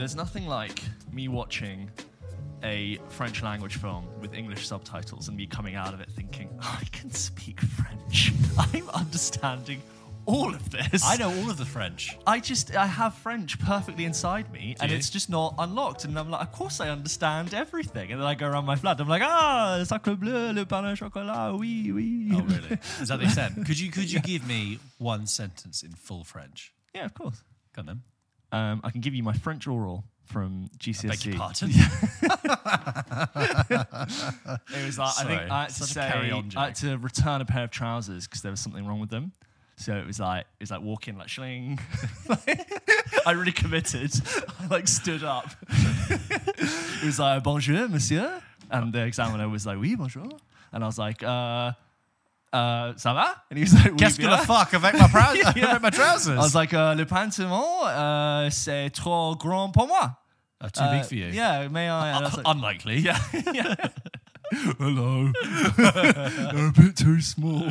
there's nothing like me watching a French language film with English subtitles and me coming out of it thinking, "Oh, I can speak French. I'm understanding all of this. I know all of the French. I just I have French perfectly inside me, and it's just not unlocked. And I'm like, of course I understand everything. And then I go around my flat. I'm like, ah, sacre bleu, le pain au chocolat, oui, oui. Oh, really? Is that the extent? Could you could you give me one sentence in full French? yeah, of course. Go on then. Um, I can give you my French oral from GCSE. Beg your pardon. It was like Sorry, I think I had to such a say carry-on I had to return a pair of trousers because there was something wrong with them. So it was like it was like walking like shling. I really committed. I like stood up. it was like bonjour, monsieur, and the examiner was like oui bonjour, and I was like uh, uh, ça va? And he was like oui Qu'est-ce que le fuck avec my, prou- Yeah. avec my trousers? I was like uh, le pantalon euh, c'est trop grand pour moi. Uh, too Uh, big for you. Yeah, may I? Like, Unlikely. yeah. yeah. Hello. They're a bit too small.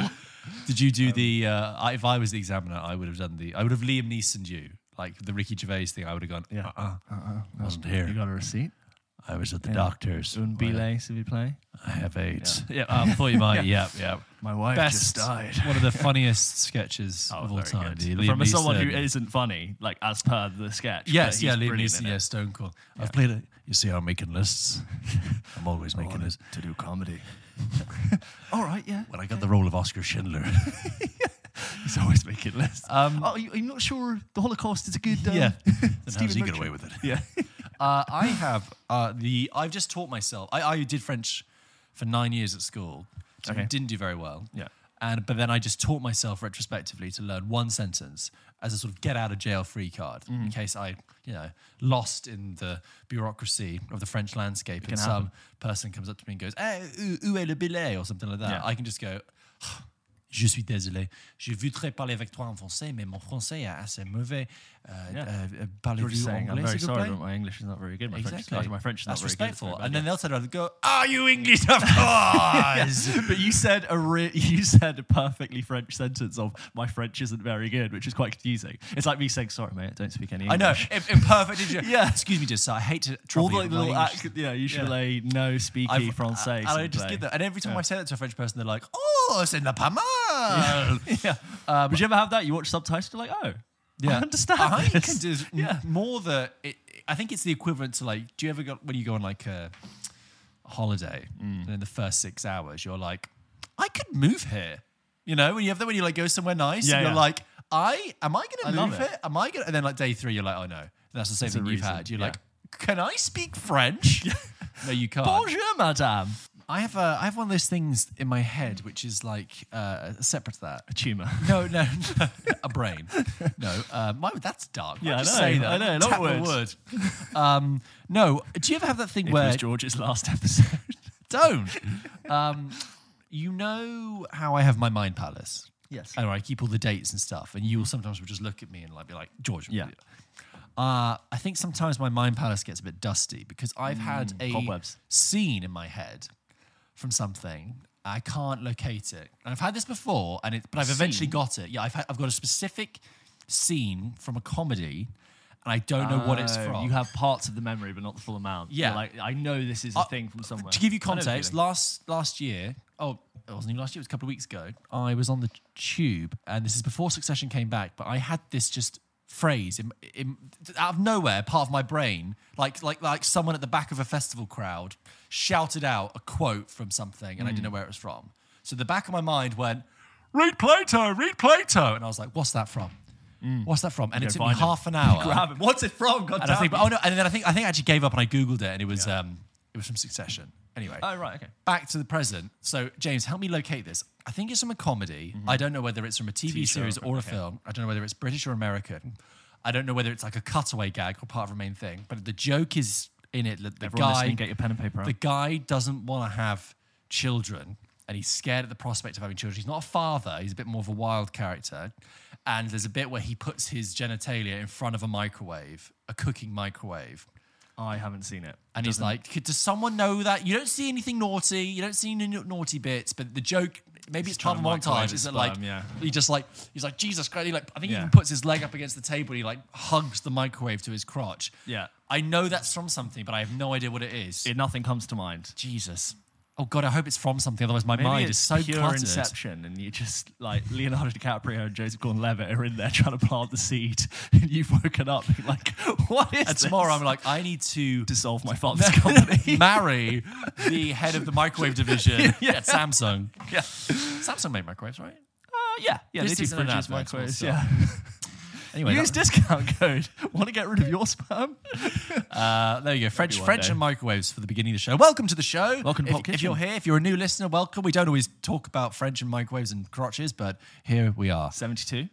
Did you do the? Uh, if I was the examiner, I would have done the. I would have Liam Neeson you like the Ricky Gervais thing. I would have gone. Yeah. Uh-uh, Uh-uh. wasn't here. You got a receipt? I was at the Yeah. doctor's. Un billet, s'il vous plaît. I have AIDS. Yeah, I thought you might. yeah, yeah. My wife Best. just died. One of the funniest sketches Oh, of all very time. good. The Liam From someone who Neeson- isn't funny, like as per the sketch. but Yes, he's yeah, Liam brilliant Neeson, in yeah. Stone Cold. I've played it. You see, I'm making lists. I'm always I making wanted lists. to do comedy. All right, yeah. When I got the role of Oscar Schindler. He's always making lists. Um, oh, you not sure the Holocaust is a good? Um, yeah. Then how Stephen does he get away with it? Yeah. Uh, I have uh, the. I've just taught myself. I, I did French for nine years at school. So Okay. Didn't do very well. Yeah. And but then I just taught myself retrospectively to learn one sentence as a sort of get out of jail free card Mm. in case I, you know, lost in the bureaucracy of the French landscape and can some person comes up to me and goes, "Eh, où, où est le billet?" or something like that. Yeah. I can just go. Je suis désolé. Je voudrais parler avec toi en français, mais mon français est assez mauvais. Euh, Yeah. You're Parlez-vous just saying, I'm very sorry, but my English is not very good. My French, Exactly. my French is That's not very good. respectful. Very and then yeah. they'll turn around and go, "Are you English? Of course." but you said a re- you said a perfectly French sentence of my French isn't very good, which is quite confusing. It's like me saying, "Sorry, mate, I don't speak any English. I know. English." In, in perfect. Did you? Yeah. Excuse me, just so I hate to All the you like, with my little ac- yeah, you should Yeah. no speaky français. And I just plaît. that. And every time Yeah. I say that to a French person, they're like, "Oh, c'est la pas mal." yeah. Um, Would you ever have that? You watch subtitles, you're like, oh, I understand I this. can do Yeah. more the. It, I think it's the equivalent to like. Do you ever go when you go on like a holiday Mm. and in the first six hours you're like, I could move here. You know, when you have that when you like go somewhere nice, Yeah, and you're yeah. like, I am I going to move it. here? Am I going? to And then like day three, you're like, oh no, that's the same a thing you've reason, had. You're yeah. like, can I speak French? no, you can't. Bonjour, madame. I have a I have one of those things in my head which is like uh, separate to that. A tumor. No, no, no. a brain. No, uh, my, that's dark. Yeah, I know, say that. I know, a lot Tap words. wood. Um, no, do you ever have that thing It where was George's last episode. don't? Um, you know how I have my mind palace. yes. I know I keep all the dates and stuff, and you will sometimes will just look at me and like be like, George. Yeah. Uh, I think sometimes my mind palace gets a bit dusty because I've had a Mm, cobwebs. scene in my head from something. I can't locate it. And I've had this before, and it, but I've eventually Scene? got it. Yeah, I've, had, I've got a specific scene from a comedy, and I don't know what it's Oh, from. You have parts of the memory, but not the full amount. Yeah. You're like I know this is a Uh, thing from somewhere. To give you I know the context, last last year, oh, it wasn't even last year, it was a couple of weeks ago. I was on the tube, and this is before Succession came back, but I had this just phrase in, in, out of nowhere, part of my brain, like like like someone at the back of a festival crowd shouted out a quote from something, and I Hmm. didn't know where it was from. So the back of my mind went, "Read Plato, read Plato," and I was like, "What's that from? What's that from?" And it. Took me half an hour. Grab it. What's it from? God And I damn think, it. oh no! And then I think I think I actually gave up and I googled it, and it was um it was from Succession. Anyway, Oh right, okay. back to the present. So James, help me locate this. I think it's from a comedy. I don't know whether it's from a TV, TV series or a okay. film. I don't know whether it's British or American. I don't know whether it's like a cutaway gag or part of a main thing. But the joke is in it that the Everyone guy listening, get your pen and paper out. the guy doesn't want to have children and he's scared at the prospect of having children. He's not a father, he's a bit more of a wild character. And there's a bit where he puts his genitalia in front of a microwave, a cooking microwave. I haven't seen it. And he's Doesn't- like, "Could- does someone know that? You don't see anything naughty, you don't see any naughty bits, but the joke maybe it's part of the trying to microwave montage. Is it like yeah. he just like he's like Jesus Christ? He like I think he even puts his leg up against the table. and He like hugs the microwave to his crotch. Yeah. I know that's from something, but I have no idea what it is. It, nothing comes to mind. Jesus. Oh God, I hope it's from something. Otherwise, my Maybe mind is so pure cluttered. Inception, and you just like Leonardo DiCaprio and Joseph Gordon-Levitt are in there trying to plant the seed, and you've woken up like, "What is And this?" tomorrow, I'm like, I need to dissolve my father's company. marry the head of the microwave division at Samsung. yeah, Samsung make microwaves, right? uh, yeah, yeah. This they do fridges, microwaves. Yeah. Anyway, Use that- discount code. Want to get rid of your sperm? Uh, there you go. French, one French day. and microwaves for the beginning of the show. Welcome to the show. Welcome to if, if you're here, if you're a new listener, welcome. We don't always talk about French and microwaves and crotches, but here we are. Seventy-two.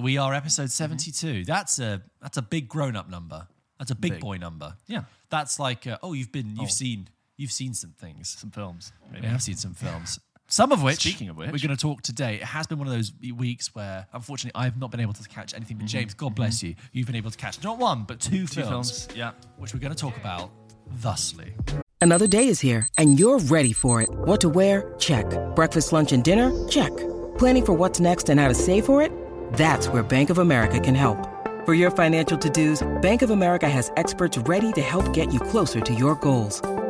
We are episode 72. That's a that's a big grown up number. That's a big, Big. boy number. Yeah. That's like uh, oh, you've been you've Oh. seen you've seen some things. Some films. Maybe. Yeah, I've seen some films. Some of which, Speaking of which. we're going to talk today. It has been one of those weeks where, unfortunately, I've not been able to catch anything. But mm-hmm. James, God bless mm-hmm. you, you've been able to catch not one but two, Two films, films. Yeah. which we're going to talk about thusly. Another day is here, and you're ready for it. What to wear? Check. Breakfast, lunch, and dinner? Check. Planning for what's next and how to save for it? That's where Bank of America can help. For your financial to-dos, Bank of America has experts ready to help get you closer to your goals.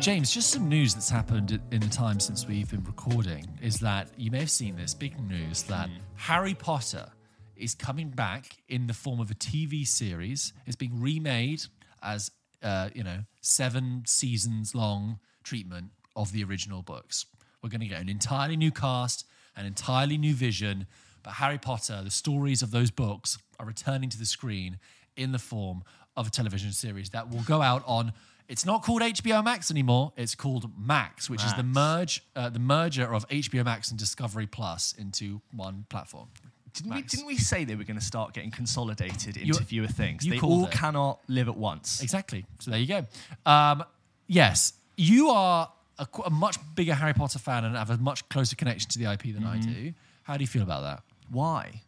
James, just some news that's happened in the time since we've been recording is that you may have seen this big news that Harry Potter is coming back in the form of a TV series. It's being remade as uh, you know seven seasons long treatment of the original books. We're going to get an entirely new cast, an entirely new vision, but Harry Potter, the stories of those books are returning to the screen in the form of a television series that will go out on. It's not called HBO Max anymore. It's called Max, which is the merge, uh, the merger of HBO Max and Discovery Plus into one platform. Didn't we, didn't we say they were going to start getting consolidated into You- fewer things? they all it. cannot live at once. Exactly. So there you go. Um, yes, you are a, a much bigger Harry Potter fan and have a much closer connection to the IP than I do. How do you feel about that? Why?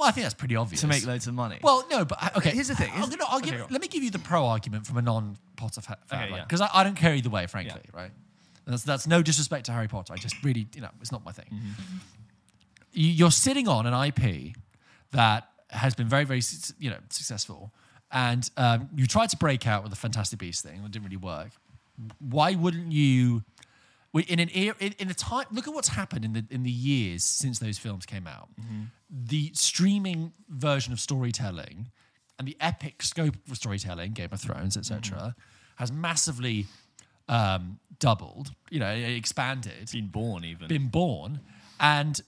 Um, I think that's pretty obvious. To make loads of money. Well, no, but uh, okay. Here's the thing. I'm gonna, I'll give, okay, go on. let me give you the pro argument from a non-Potter fa- fan, Okay, yeah. Because I, I don't care either way, frankly, right? And That's, that's no disrespect to Harry Potter. I just really, you know, it's not my thing. Mm-hmm. You- You're sitting on an IP that has been very, very, su- you know, successful, and um, you tried to break out with the Fantastic Beasts thing. It didn't really work. Why wouldn't you? We- In an era, in, in the time, look at what's happened in the in the years since those films came out. The streaming version of storytelling and the epic scope of storytelling, Game of Thrones, etc., has massively um, doubled. You know, expanded been born even. been born and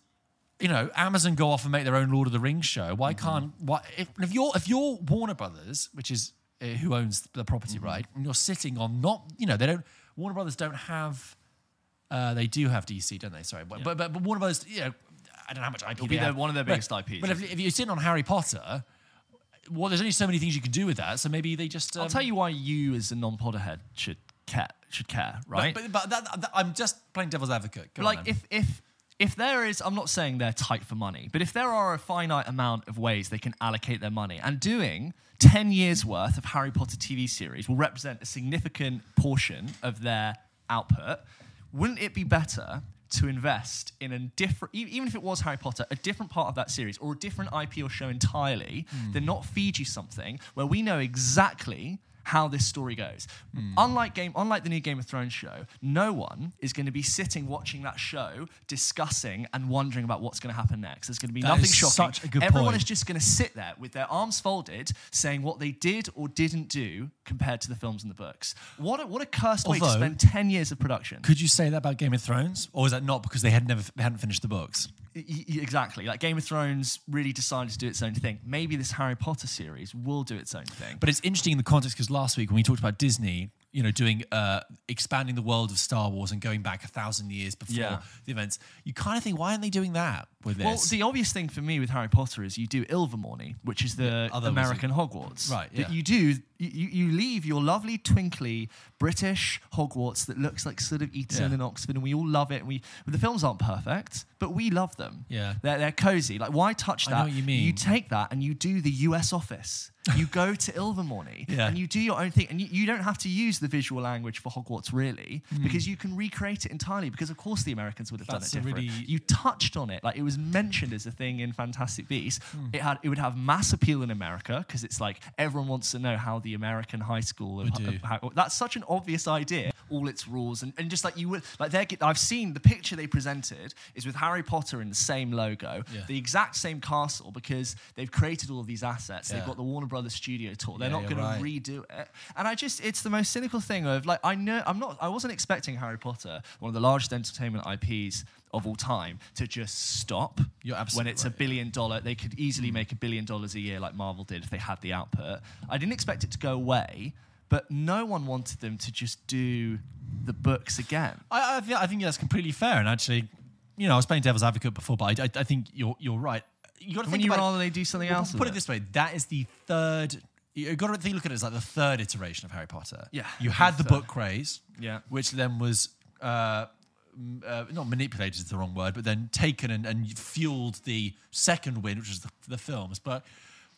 you know amazon go off and make their own lord of the rings show why Mm-hmm. can't why if, if you're if you're warner brothers which is uh, who owns the property Mm-hmm. right and you're sitting on not you know they don't warner brothers don't have uh, they do have dc don't they sorry but, but, but but warner brothers you know i don't know how much ip It'll be their- one of their But- biggest IPs, but if, if you're sitting on harry potter well there's only so many things you can do with that so maybe they just um, I'll tell you why you, as a non-Potterhead, should care. Should care, right? but, but, but that, that- i'm just playing devil's advocate Go like then. if if if there is i'm not saying they're tight for money but if there are a finite amount of ways they can allocate their money and doing 10 years worth of harry potter tv series will represent a significant portion of their output wouldn't it be better to invest in a different even if it was harry potter a different part of that series or a different ip or show entirely hmm. than not feed you something where we know exactly how this story goes. Hmm. Unlike game, unlike the new Game of Thrones show, no one is going to be sitting watching that show, discussing and wondering about what's going to happen next. There's going to be That nothing shocking. such a good Everyone point. is just going to sit there with their arms folded, saying what they did or didn't do compared to the films and the books. What a, what a cursed way to Although- spend ten years of production. Could you say that about Game of Thrones, or is that not because they had never they hadn't finished the books? Exactly. Like Game of Thrones really decided to do its own thing. Maybe this Harry Potter series will do its own thing. But it's interesting in the context because last week when we talked about Disney, you know, doing uh, expanding the world of Star Wars and going back a thousand years before Yeah. the events, you kind of think, why aren't they doing that with this? Well, the obvious thing for me with Harry Potter is you do Ilvermorny, which is the other American Hogwarts. Right, That you do, you, you leave your lovely, twinkly British Hogwarts that looks like sort of Eton Yeah. and Oxford, and we all love it. And we, the films aren't perfect, but we love them. Yeah. They're, they're cozy. Like, why touch I that? know what you mean. You take that and you do the US office. You go to Ilvermorny Yeah. and you do your own thing. And you, you don't have to use the visual language for Hogwarts, really, Hmm. because you can recreate it entirely. Because, of course, the Americans would have That's done it different. really- You touched on it, like it was mentioned as a thing in Fantastic Beasts. Hmm. It had it would have mass appeal in America because it's like everyone wants to know how the American high school. Of, of how, that's such an obvious idea. All its rules and, and just like you would like they're I've seen the picture they presented is with Harry Potter in the same logo, Yeah. the exact same castle because they've created all of these assets. They've got the Warner Brothers studio tour. They're Yeah, not going right. to redo it. And I just it's the most cynical thing of like I know I'm not I wasn't expecting Harry Potter, one of the largest entertainment IPs of all time, to just stop You're when it's a right, yeah. billion dollar. They could easily make a billion dollars a year like Marvel did if they had the output. I didn't expect it to go away, but no one wanted them to just do the books again. I, I, think, I think that's completely fair. And actually, you know, I was playing devil's advocate before, but I, I, I think you're you're right. You got to think you about rather they do something Well, else. Put with it this way: that is the third. You got to think, look at it as like the third iteration of Harry Potter. Yeah, you had the so. book craze. Yeah. which then was. Uh, uh, not manipulated is the wrong word, but then taken and, and fueled the second win, which was the, the films. But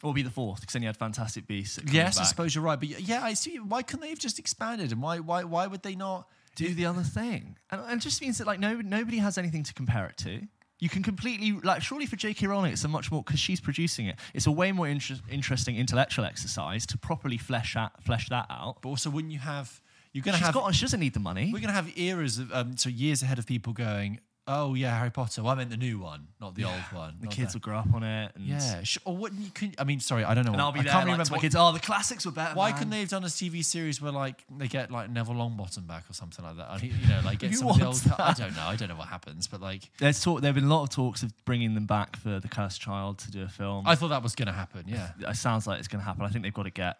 Or be the fourth, because then you had Fantastic Beasts. yes, I suppose you're right. But yeah, I see. Why couldn't they have just expanded? And why why why would they not? do the other thing. And, and it just means that like no, nobody has anything to compare it to. You can completely like surely for J.K. Rowling it's a much more because she's producing it. It's a way more inter- interesting intellectual exercise to properly flesh out flesh that out. But also, wouldn't you have? You're to She's have. got she doesn't need the money. We're going to have eras of um, so years ahead of people going. Oh yeah, Harry Potter. Well, I meant the new one, not the old one. the kids that." will grow up on it. And, Yeah, sh- or wouldn't you? Could, I mean, sorry, I don't know. and I'll be I there can't like, remember. what- kids. Oh, the classics were better. Why man." couldn't they have done a TV series where like they get like Neville Longbottom back or something like that? I You know, like get some of the old. wants I don't know. I don't know what happens, but like There's talk. There've been a lot of talks of bringing them back for the Cursed Child to do a film. I thought that was going to happen. Yeah, it sounds like it's going to happen. I think they've got to get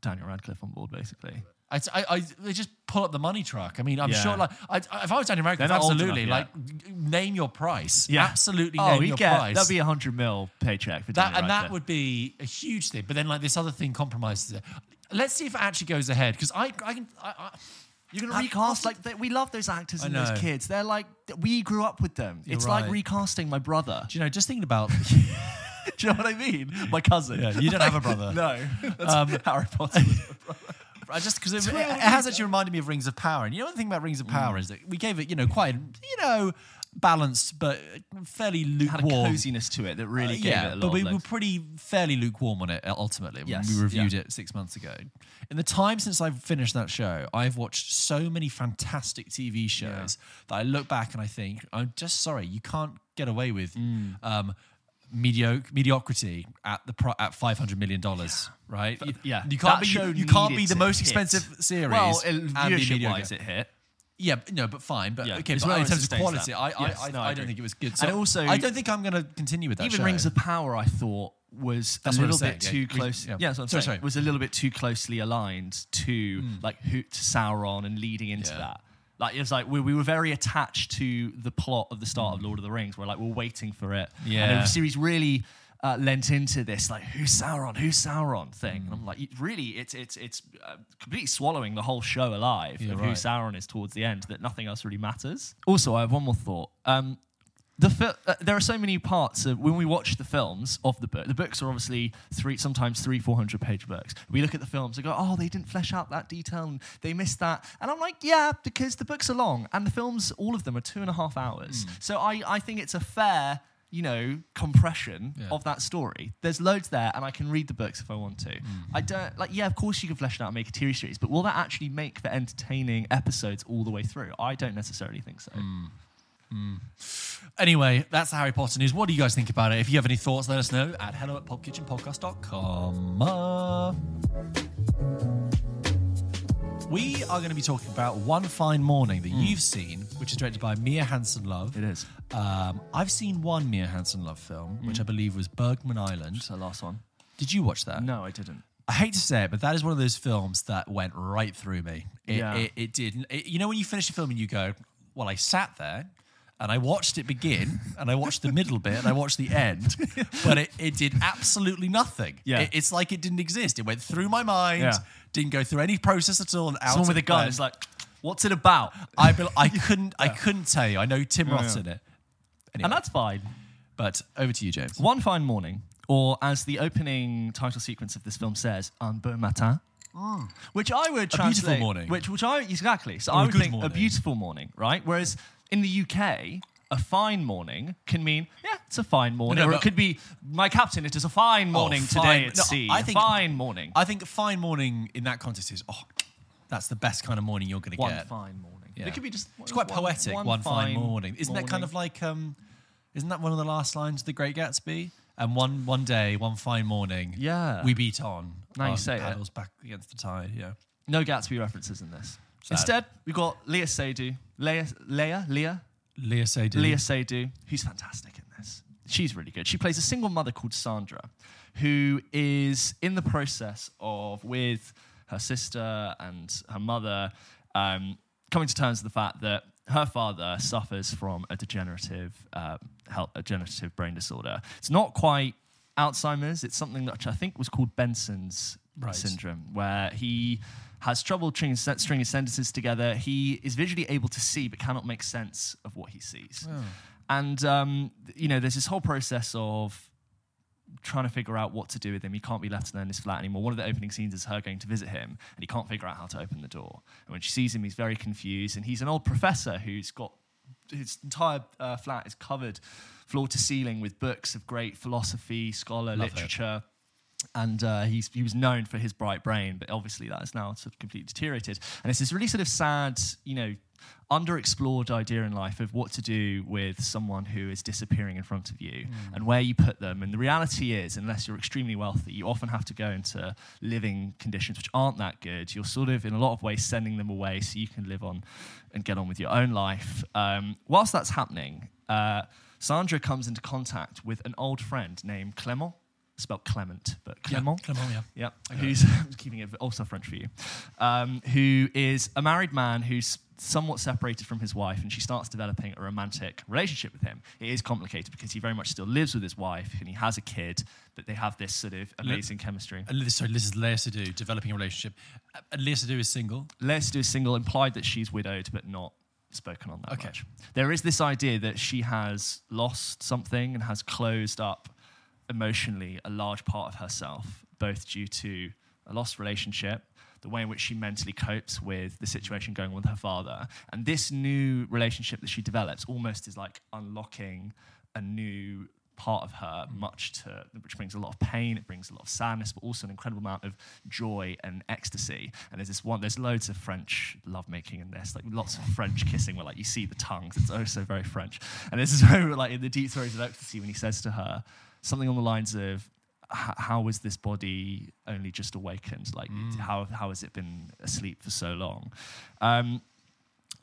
Daniel Radcliffe on board, basically. I, I, I they just pull up the money truck. I mean, I'm Yeah. sure like I, if I was Daniel Radcliffe, They're not old absolutely enough like name your price. Yeah. absolutely Oh, name we your get price. that'd be a hundred mil paycheck for That and that would be a huge thing. But then like this other thing compromises it. Let's see if it actually goes ahead because I I can I, I, You're gonna I- recast like they, we love those actors and those kids. They're like we grew up with them. You're it's like recasting my brother. do you know just thinking about Do you know what I mean? My cousin. Yeah, you don't have a brother. no, that's Um, Harry Potter. was my brother. I just because it, it has actually reminded me of Rings of Power. And you know the thing about Rings of Power is that we gave it you know quite you know balanced but fairly Had a lukewarm. coziness to it that really Uh, gave yeah, it a lot but of we were pretty fairly lukewarm on it uh, ultimately Yes, when we reviewed yeah. it six months ago. In the time since I've finished that show, I've watched so many fantastic TV shows that I look back and I think, I'm just sorry, you can't get away with Mm. um, mediocre mediocrity at the pro- at five hundred million dollars, right? You, yeah, you can't that be you, you can't be the most hit. expensive series. Well, and be viewership wise, it hit. Yeah, but, no, but fine. But Yeah, okay, but well in terms of quality, that. I I, Yes, I, no, I I don't think it was good. And So also- I don't think I'm going to continue with that. Even show. Rings of Power, I thought was That's a little bit yeah. too Re- close. yeah. Yeah, that's what I'm Sorry, saying. sorry. Was a little bit too closely aligned to Hmm. like who to Sauron and leading into Yeah. that. Like it was like we, we were very attached to the plot of the start of Lord of the Rings. We're like we're waiting for it. and. Yeah. the series really. Uh, lent into this like who's Sauron, who's Sauron thing, and. I'm like, it- really, it's it's it's uh, completely swallowing the whole show alive You're of who right. Sauron is towards the end. That nothing else really matters. Also, I have one more thought. Um, the fil- uh, there are so many parts of when we watch the films of the book. The books are obviously three, sometimes three, four hundred page books. We look at the films and go, "Oh, they didn't flesh out that detail, and they missed that." And I'm like, "Yeah, because the books are long, and the films, all of them, are two and a half hours. So I, I think it's a fair." you know, compression Yeah. of that story. There's loads there, and I can read the books if I want to. Mm. I don't like. Yeah, of course you can flesh it out and make a TV series, but will that actually make for entertaining episodes all the way through? I don't necessarily think so. Mm. Anyway, that's the Harry Potter news. What do you guys think about it? If you have any thoughts, let us know at hello at pulpkitchenpodcast.com. Uh, we are going to be talking about One Fine Morning that you've seen, which is directed by Mia Hansen Love. It is. Um, I've seen one Mia Hansen Love film, which I believe was Bergman Island. The last one. Did you watch that? No, I didn't. I hate to say it, but that is one of those films that went right through me. It, Yeah. it, it did. It- you know, when you finish a film and you go, well, I sat there and I watched it begin and I watched the middle bit and I watched the end, but it, it did absolutely nothing. Yeah. It- it's like it didn't exist. It went through my mind, Yeah. didn't go through any process at all. And out Someone with a it gun went. is like, what's it about? I, bel I couldn't, I couldn't tell you. I know Tim Roth's in it. Anyway, And that's fine. but over to you, James. One fine morning, or as the opening title sequence of this film says, un beau matin. Which I would beautiful translate, morning. Which, which I exactly. So Or I a would think morning. a beautiful morning, right? Whereas in the UK, a fine morning can mean yeah, it's a fine morning, No, or it could be my captain. It is a fine morning fine- today at no, sea. I a think- fine morning. I think a fine morning in that context is, oh, that's the best kind of morning you're going to get. one fine morning. Yeah. It could be just. It's quite one- poetic. One, fine, morning. Isn't that kind of like um? Isn't that one of the last lines of The Great Gatsby? And one one day, one fine morning, Yeah. we beat on. Now you our say it. back against the tide. Yeah, No Gatsby references in this. Sad. Instead, we've got Léa Seydoux. Léa, Léa, Léa, Léa Seydoux. Léa Seydoux, who's fantastic in this. She's really good. She plays a single mother called Sandra, who is in the process of, with her sister and her mother, um, coming to terms with the fact that her father suffers from a degenerative, uh, health, a degenerative brain disorder. It's not quite Alzheimer's. It's something that I think was called Benson's Right. syndrome, where he has trouble stringing, stringing sentences together. He is visually able to see but cannot make sense of what he sees. And, um, you know, there's this whole process of trying to figure out what to do with him. He can't be left alone in his flat anymore. One of the opening scenes is her going to visit him, and he can't figure out how to open the door. And when she sees him, he's very confused. And he's an old professor who's got his entire uh, flat is covered floor to ceiling with books of great philosophy, scholar, Love it. literature. And uh, he's, he was known for his bright brain, but obviously that is now sort of completely deteriorated. And it's this really sort of sad, you know, underexplored idea in life of what to do with someone who is disappearing in front of you and where you put them. And the reality is, unless you're extremely wealthy, you often have to go into living conditions which aren't that good. You're sort of, in a lot of ways, sending them away so you can live on and get on with your own life. Um, whilst that's happening, uh, Sandra comes into contact with an old friend named Clement, spelled Clement, but Clement. Clement, yeah. Yeah, who's I'm keeping it also French for you, um, who is a married man who's somewhat separated from his wife, and she starts developing a romantic relationship with him. It is complicated because he very much still lives with his wife, and he has a kid, but they have this sort of amazing chemistry. And Liz- sorry, this is Léa Seydoux developing a relationship. Uh, Léa Seydoux is single. Let's do a single implied that she's widowed, but not spoken on that Okay. much. There is this idea that she has lost something and has closed up emotionally a large part of herself, both due to a lost relationship, the way in which she mentally copes with the situation going on with her father, and this new relationship that she develops almost is like unlocking a new part of her much to which brings a lot of pain it brings a lot of sadness but also an incredible amount of joy and ecstasy. And there's this one there's loads of french lovemaking in this like lots of french kissing where like you see the tongues. It's also very french. And this is very like in the deep throes of ecstasy when he says to her something on the lines of "H- how was this body only just awakened? Like how, how has it been asleep for so long? Um,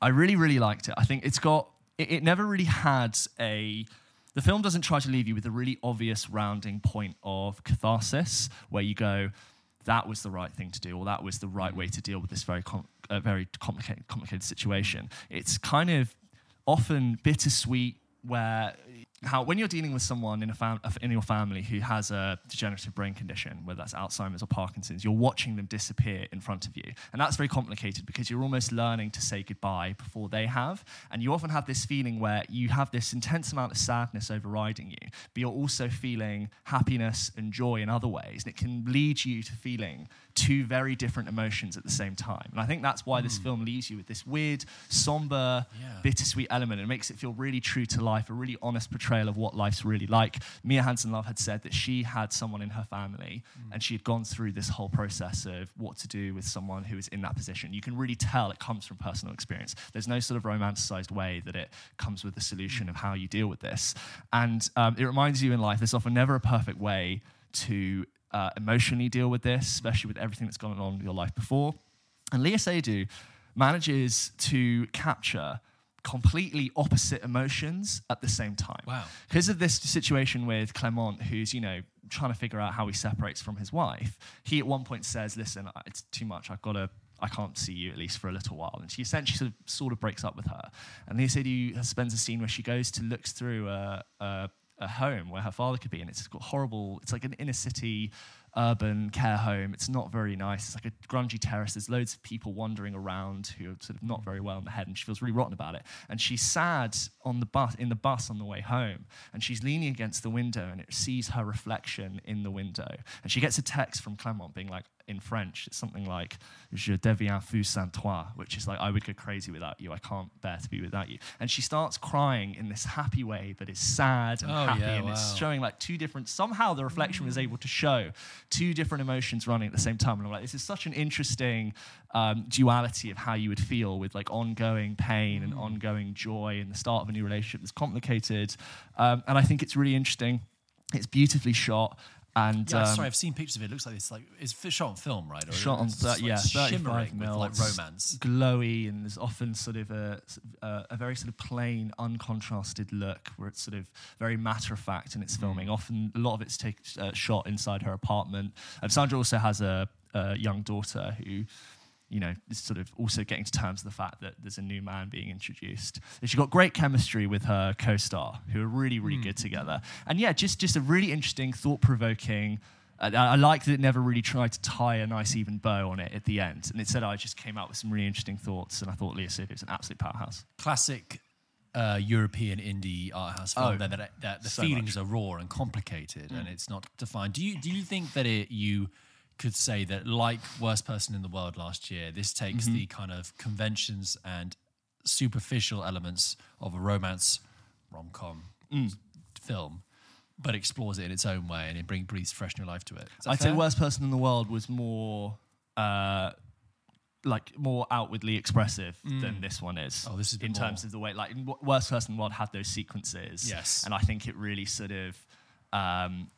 I really, really liked it. I think it's got, it, it never really had a, the film doesn't try to leave you with a really obvious rounding point of catharsis where you go, that was the right thing to do, or that was the right way to deal with this very, com- uh, very complicated, complicated situation. It's kind of often bittersweet where how when you're dealing with someone in a fam- in your family who has a degenerative brain condition, whether that's Alzheimer's or Parkinson's, you're watching them disappear in front of you, and that's very complicated because you're almost learning to say goodbye before they have, and you often have this feeling where you have this intense amount of sadness overriding you, but you're also feeling happiness and joy in other ways, and it can lead you to feeling two very different emotions at the same time, and I think that's why this hmm. film leaves you with this weird, somber, Yeah. bittersweet element. It makes it feel really true to life, a really honest portrayal portrayal of what life's really like. Mia Hansen Love had said that she had someone in her family and she had gone through this whole process of what to do with someone who is in that position. You can really tell it comes from personal experience. There's no sort of romanticized way that it comes with the solution of how you deal with this. And um, it reminds you in life, there's often never a perfect way to uh, emotionally deal with this, especially with everything that's gone on in your life before. And Léa Seydoux manages to capture completely opposite emotions at the same time. Wow. Because of this situation with Clement, who's, you know, trying to figure out how he separates from his wife, he at one point says, Listen, it's too much. I've got to. I can't see you at least for a little while. And she essentially sort of, sort of breaks up with her. And they said he spends a scene where she goes to looks through a, a, a home where her father could be, and it's got horrible. It's like an inner city urban care home. It's not very nice. It's like a grungy terrace. There's loads of people wandering around who are sort of not very well in the head, and she feels really rotten about it. And she's sad on the bus in the bus on the way home, and she's leaning against the window, and it sees her reflection in the window. And she gets a text from Clement being like, in French, it's something like "Je deviens fou sans toi," which is like "I would go crazy without you. I can't bear to be without you." And she starts crying in this happy way that is sad and Oh, happy, yeah, and it's showing like two different. Somehow the reflection was able to show two different emotions running at the same time. And I'm like, this is such an interesting um, duality of how you would feel with like ongoing pain Mm. and ongoing joy and the start of a new relationship that's complicated. Um, and I think it's really interesting. It's beautifully shot. And Yeah, um, sorry, I've seen pictures of it. It looks like it's like it's shot on film, right? Or shot on th- like yeah, 35 shimmering mil. with like romance. glowy, and there's often sort of a, a a very sort of plain, uncontrasted look where it's sort of very matter of fact in its filming. Often, a lot of it's take, uh, shot inside her apartment. And Sandra also has a, a young daughter who. You know, sort of also getting to terms with the fact that there's a new man being introduced. And she got great chemistry with her co-star, who are really, really hmm. good together. And yeah, just just a really interesting, thought-provoking, uh, I, I like that it never really tried to tie a nice even bow on it at the end. And instead, I just came out with some really interesting thoughts. And I thought Léa Seydoux is an absolute powerhouse. Classic uh, European indie art house film. Oh, that, that, that the so feelings are raw and complicated, hmm. and it's not defined. Do you do you think that it you could say that like Worst Person in the World last year, this takes the kind of conventions and superficial elements of a romance rom com film, but explores it in its own way and it bring, breathes fresh new life to it. I'd say? Worst Person in the World was more. Uh, like more outwardly expressive than this one is. Oh, this is in terms more- of the way. Like Worst Person in the World had those sequences. Yes. and I think it really sort of. Um,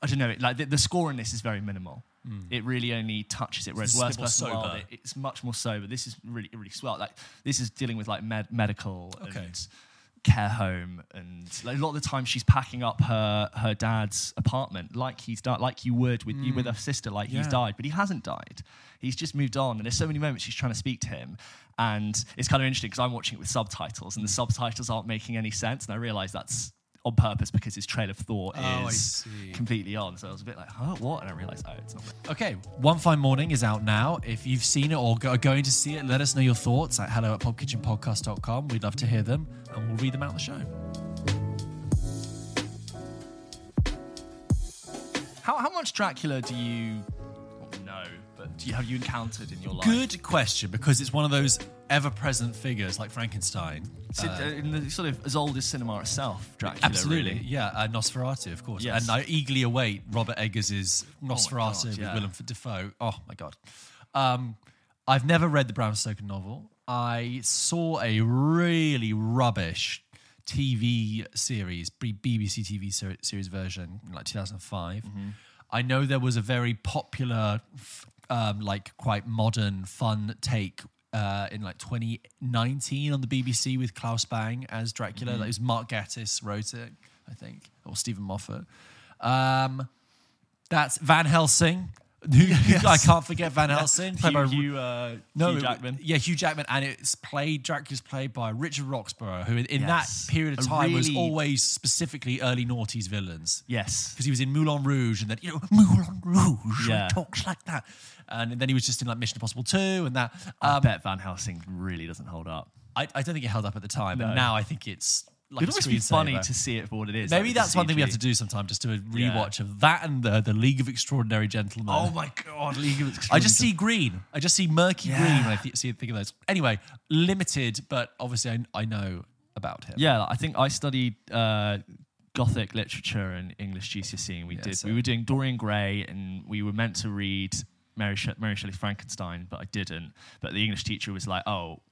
I don't know. it- Like the, the score in this is very minimal. Mm. It really only touches it. Whereas. This is a Worst Person the World, it, it's much more sober. This is really really swell. Like this is dealing with like med- medical Okay. and care home and like, a lot of the time she's packing up her her dad's apartment like he's died like you would with you with a mm. sister like he's died but he hasn't died he's just moved on and there's so many moments she's trying to speak to him and it's kind of interesting because i'm watching it with subtitles and the mm. subtitles aren't making any sense and i realize that's on purpose because his trail of thought Oh, is completely on so i was a bit like huh what and i realized oh it's not Okay, One Fine Morning is out now. If you've seen it or go- are going to see it, let us know your thoughts at hello at pulpkitchenpodcast.com. We'd love to hear them and we'll read them out on the show. how, how much dracula do you not know but do you have you encountered in your life Good question because it's one of those ever present figures like Frankenstein. Is uh, in the sort of as old as cinema itself, Dracula. Absolutely, really? yeah. Uh, Nosferatu, of course. Yes. And I eagerly await Robert Eggers' Nosferatu God, with yeah. Willem Dafoe. Oh my god. Um, I've never read the Bram Stoker novel. I saw a really rubbish TV series, BBC TV series version in like 2005. Mm-hmm. I know there was a very popular, f- um, like quite modern, fun take uh, in like 2019 on the BBC with Claes Bang as Dracula. Mm-hmm. It was Mark Gatiss wrote it, I think, or Steven Moffat. Um, that's Van Helsing. Who, I can't forget Van Helsing. played by Hugh, Hugh, uh, no, Hugh it- Jackman. Yeah, Hugh Jackman, and it's played. Dracula's played by Richard Roxburgh, who in, in Yes. that period of A time was really- always specifically early noughties villains. Yes. because he was in Moulin Rouge, and then you know Moulin Rouge, Yeah. talks like that, and then he was just in like Mission Impossible Two, and that. I Um, bet Van Helsing really doesn't hold up. I, I don't think it held up at the time, No. but now I think it's like It'd always be funny to see it for what it is. Maybe like that's one thing we have to do sometime, just to a rewatch of that and the, the League of Extraordinary Gentlemen. Oh my god, League of I just see green. I just see murky Yeah. green when I th- see think of those. Anyway, limited, but obviously I, I know about him. Yeah, I think I studied uh, Gothic literature and English GCSE, and we Yeah, did. so- We were doing Dorian Gray, and we were meant to read Mary, she- Mary Shelley's Frankenstein, but I didn't. But the English teacher was like, "Oh,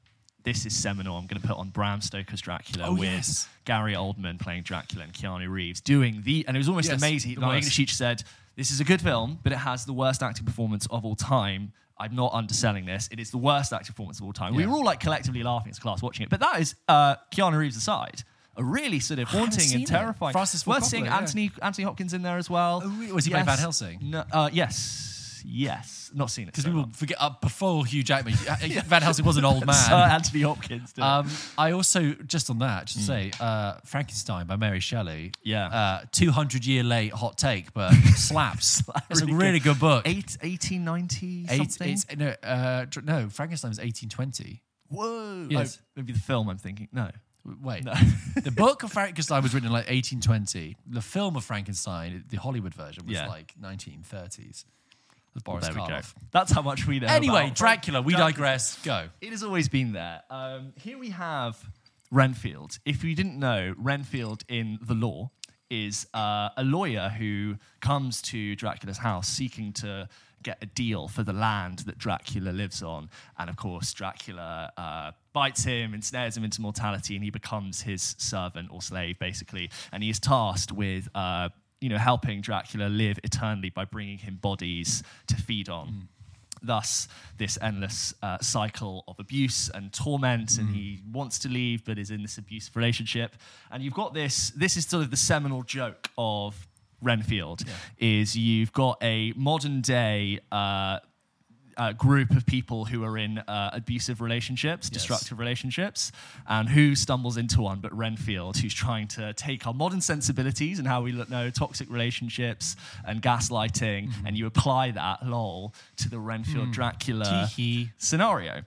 this is seminal. I'm going to put on Bram Stoker's Dracula Oh, with yes. Gary Oldman playing Dracula and Keanu Reeves doing the." And it was almost Yes, amazing. English teacher said, "This is a good film, but it has the worst acting performance of all time." I'm not underselling this. It is the worst acting performance of all time. We were all like collectively laughing as a class watching it. But that is uh, Keanu Reeves aside. A really sort of haunting and it. terrifying. Francis Ford Worth seeing Coppola, yeah. Anthony Anthony Hopkins in there as well. Oh. Was he playing Van Helsing? No, uh, yes, yes. Not seen it Because so people long. forget uh, before Hugh Jackman, uh, Van Helsing was an old man. Sir Anthony Hopkins. did. Um, I also just on that, just to say, uh, Frankenstein by Mary Shelley. Yeah. uh, two hundred year late hot take, but slaps. it's a really good book. Eight, 1890 Eight- something. no, uh, no, Frankenstein was eighteen twenty. Whoa. Yes. Oh, maybe the film I'm thinking. No. Wait, No. the book of Frankenstein was written in like 1820. The film of Frankenstein, the Hollywood version, was Yeah. like 1930s. With Boris There we go. Karloff. That's how much we know. Anyway, Dracula. We Dracula. digress. Go. It has always been there. Um, here we have Renfield. If you didn't know, Renfield in the lore is uh, a lawyer who comes to Dracula's house seeking to get a deal for the land that Dracula lives on. And of course, Dracula uh, bites him, ensnares him into mortality, and he becomes his servant or slave, basically. And he is tasked with. Uh, you know, helping Dracula live eternally by bringing him bodies to feed on. Thus this endless uh, cycle of abuse and torment and he wants to leave but is in this abusive relationship. And you've got this this is sort of the seminal joke of renfield is you've got a modern day uh, uh, group of people who are in uh, abusive relationships, destructive relationships, and who stumbles into one but Renfield, who's trying to take our modern sensibilities and how we look, know toxic relationships and gaslighting, and you apply that, lol, to the Renfield Dracula Tee-hee. scenario.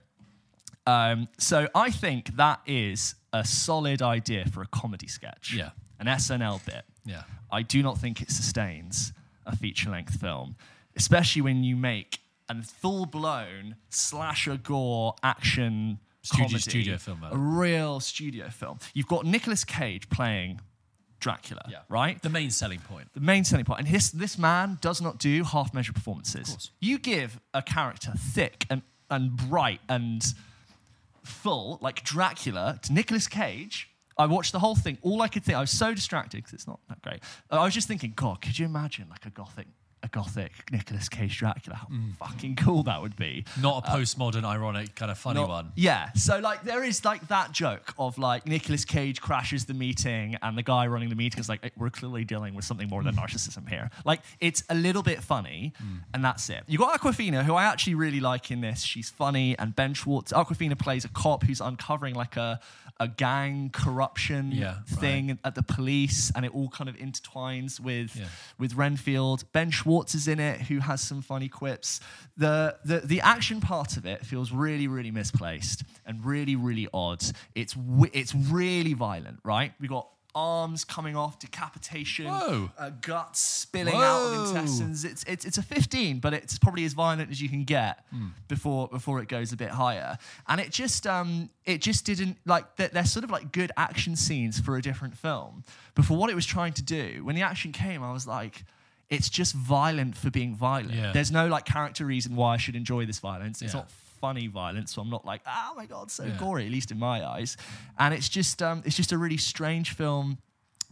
Um, so I think that is a solid idea for a comedy sketch. Yeah. An SNL bit. Yeah. I do not think it sustains a feature length film, especially when you make a full blown slasher gore action Studio- comedy, studio film, a real studio film. You've got Nicolas Cage playing Dracula, Yeah. right? The main selling point. the main selling point. And this, this man does not do half measure performances. course. You give a character thick and, and bright and full, like Dracula, to Nicolas Cage. I watched the whole thing. All I could think, I was so distracted because it's not that great. I was just thinking, God, could you imagine like a gothic, a gothic Nicolas Cage Dracula? How mm. fucking cool that would be. Not a uh, postmodern, ironic, kind of funny Not- one. Yeah. So like there is like that joke of like Nicolas Cage crashes the meeting and the guy running the meeting is like we're clearly dealing with something more than mm. narcissism here. Like it's a little bit funny mm. and that's it. You got Awkwafina who I actually really like in this. She's funny and Ben Schwartz Awkwafina plays a cop who's uncovering like a a gang corruption Yeah, thing at the police and it all kind of intertwines with Yeah. with Renfield. Ben Schwartz is in it, who has some funny quips. The, the the action part of it feels really, really misplaced and really, really odd. It's it's really violent, right? We got arms coming off, decapitation, uh, guts spilling out of intestines. It's, it's it's a 15, but it's probably as violent as you can get Hmm. before before it goes a bit higher. And it just um it just didn't like they're, they're sort of like good action scenes for a different film. But for what it was trying to do, when the action came, I was like. It's just violent for being violent. Yeah. There's no like character reason why I should enjoy this violence. It's Yeah. not funny violence, so I'm not like, oh my god, so Yeah. gory, at least in my eyes. And it's just um, it's just a really strange film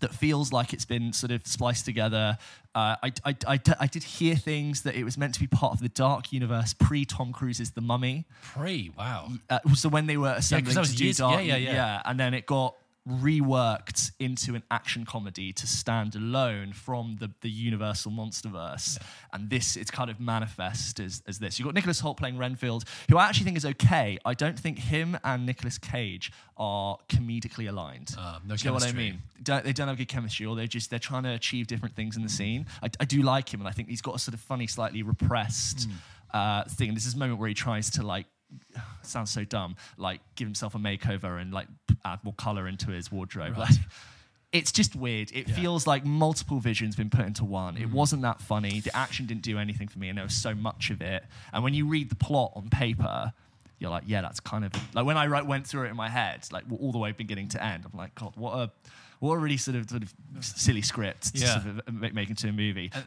that feels like it's been sort of spliced together. Uh, I, I, I, I did hear things that it was meant to be part of the dark universe pre Tom Cruise's The Mummy. Pre, wow. Uh, so when they were assembling was to do years- dark, yeah, yeah, yeah. and then it got reworked into an action comedy to stand alone from the, the Universal Monsterverse. And this, it's kind of manifest as, as this. You've got Nicholas Hoult playing Renfield, who I actually think is okay. I don't think him and nicolas Cage are comedically aligned. Uh, no you know what I mean? Don't, they don't have good chemistry, or they're just they're trying to achieve different things in the scene. I, I do like him, and I think he's got a sort of funny, slightly repressed uh, thing. And this is a moment where he tries to like sounds so dumb, like give himself a makeover and like add more color into his wardrobe. Like, it's just weird. It Yeah. feels like multiple visions been put into one. It wasn't that funny. The action didn't do anything for me, and there was so much of it. And when you read the plot on paper, you're like, yeah, that's kind of like when I write, went through it in my head, like all the way beginning to end. I'm like, God, what a what a really sort of sort of silly script to Yeah. sort of make, make into a movie. Uh,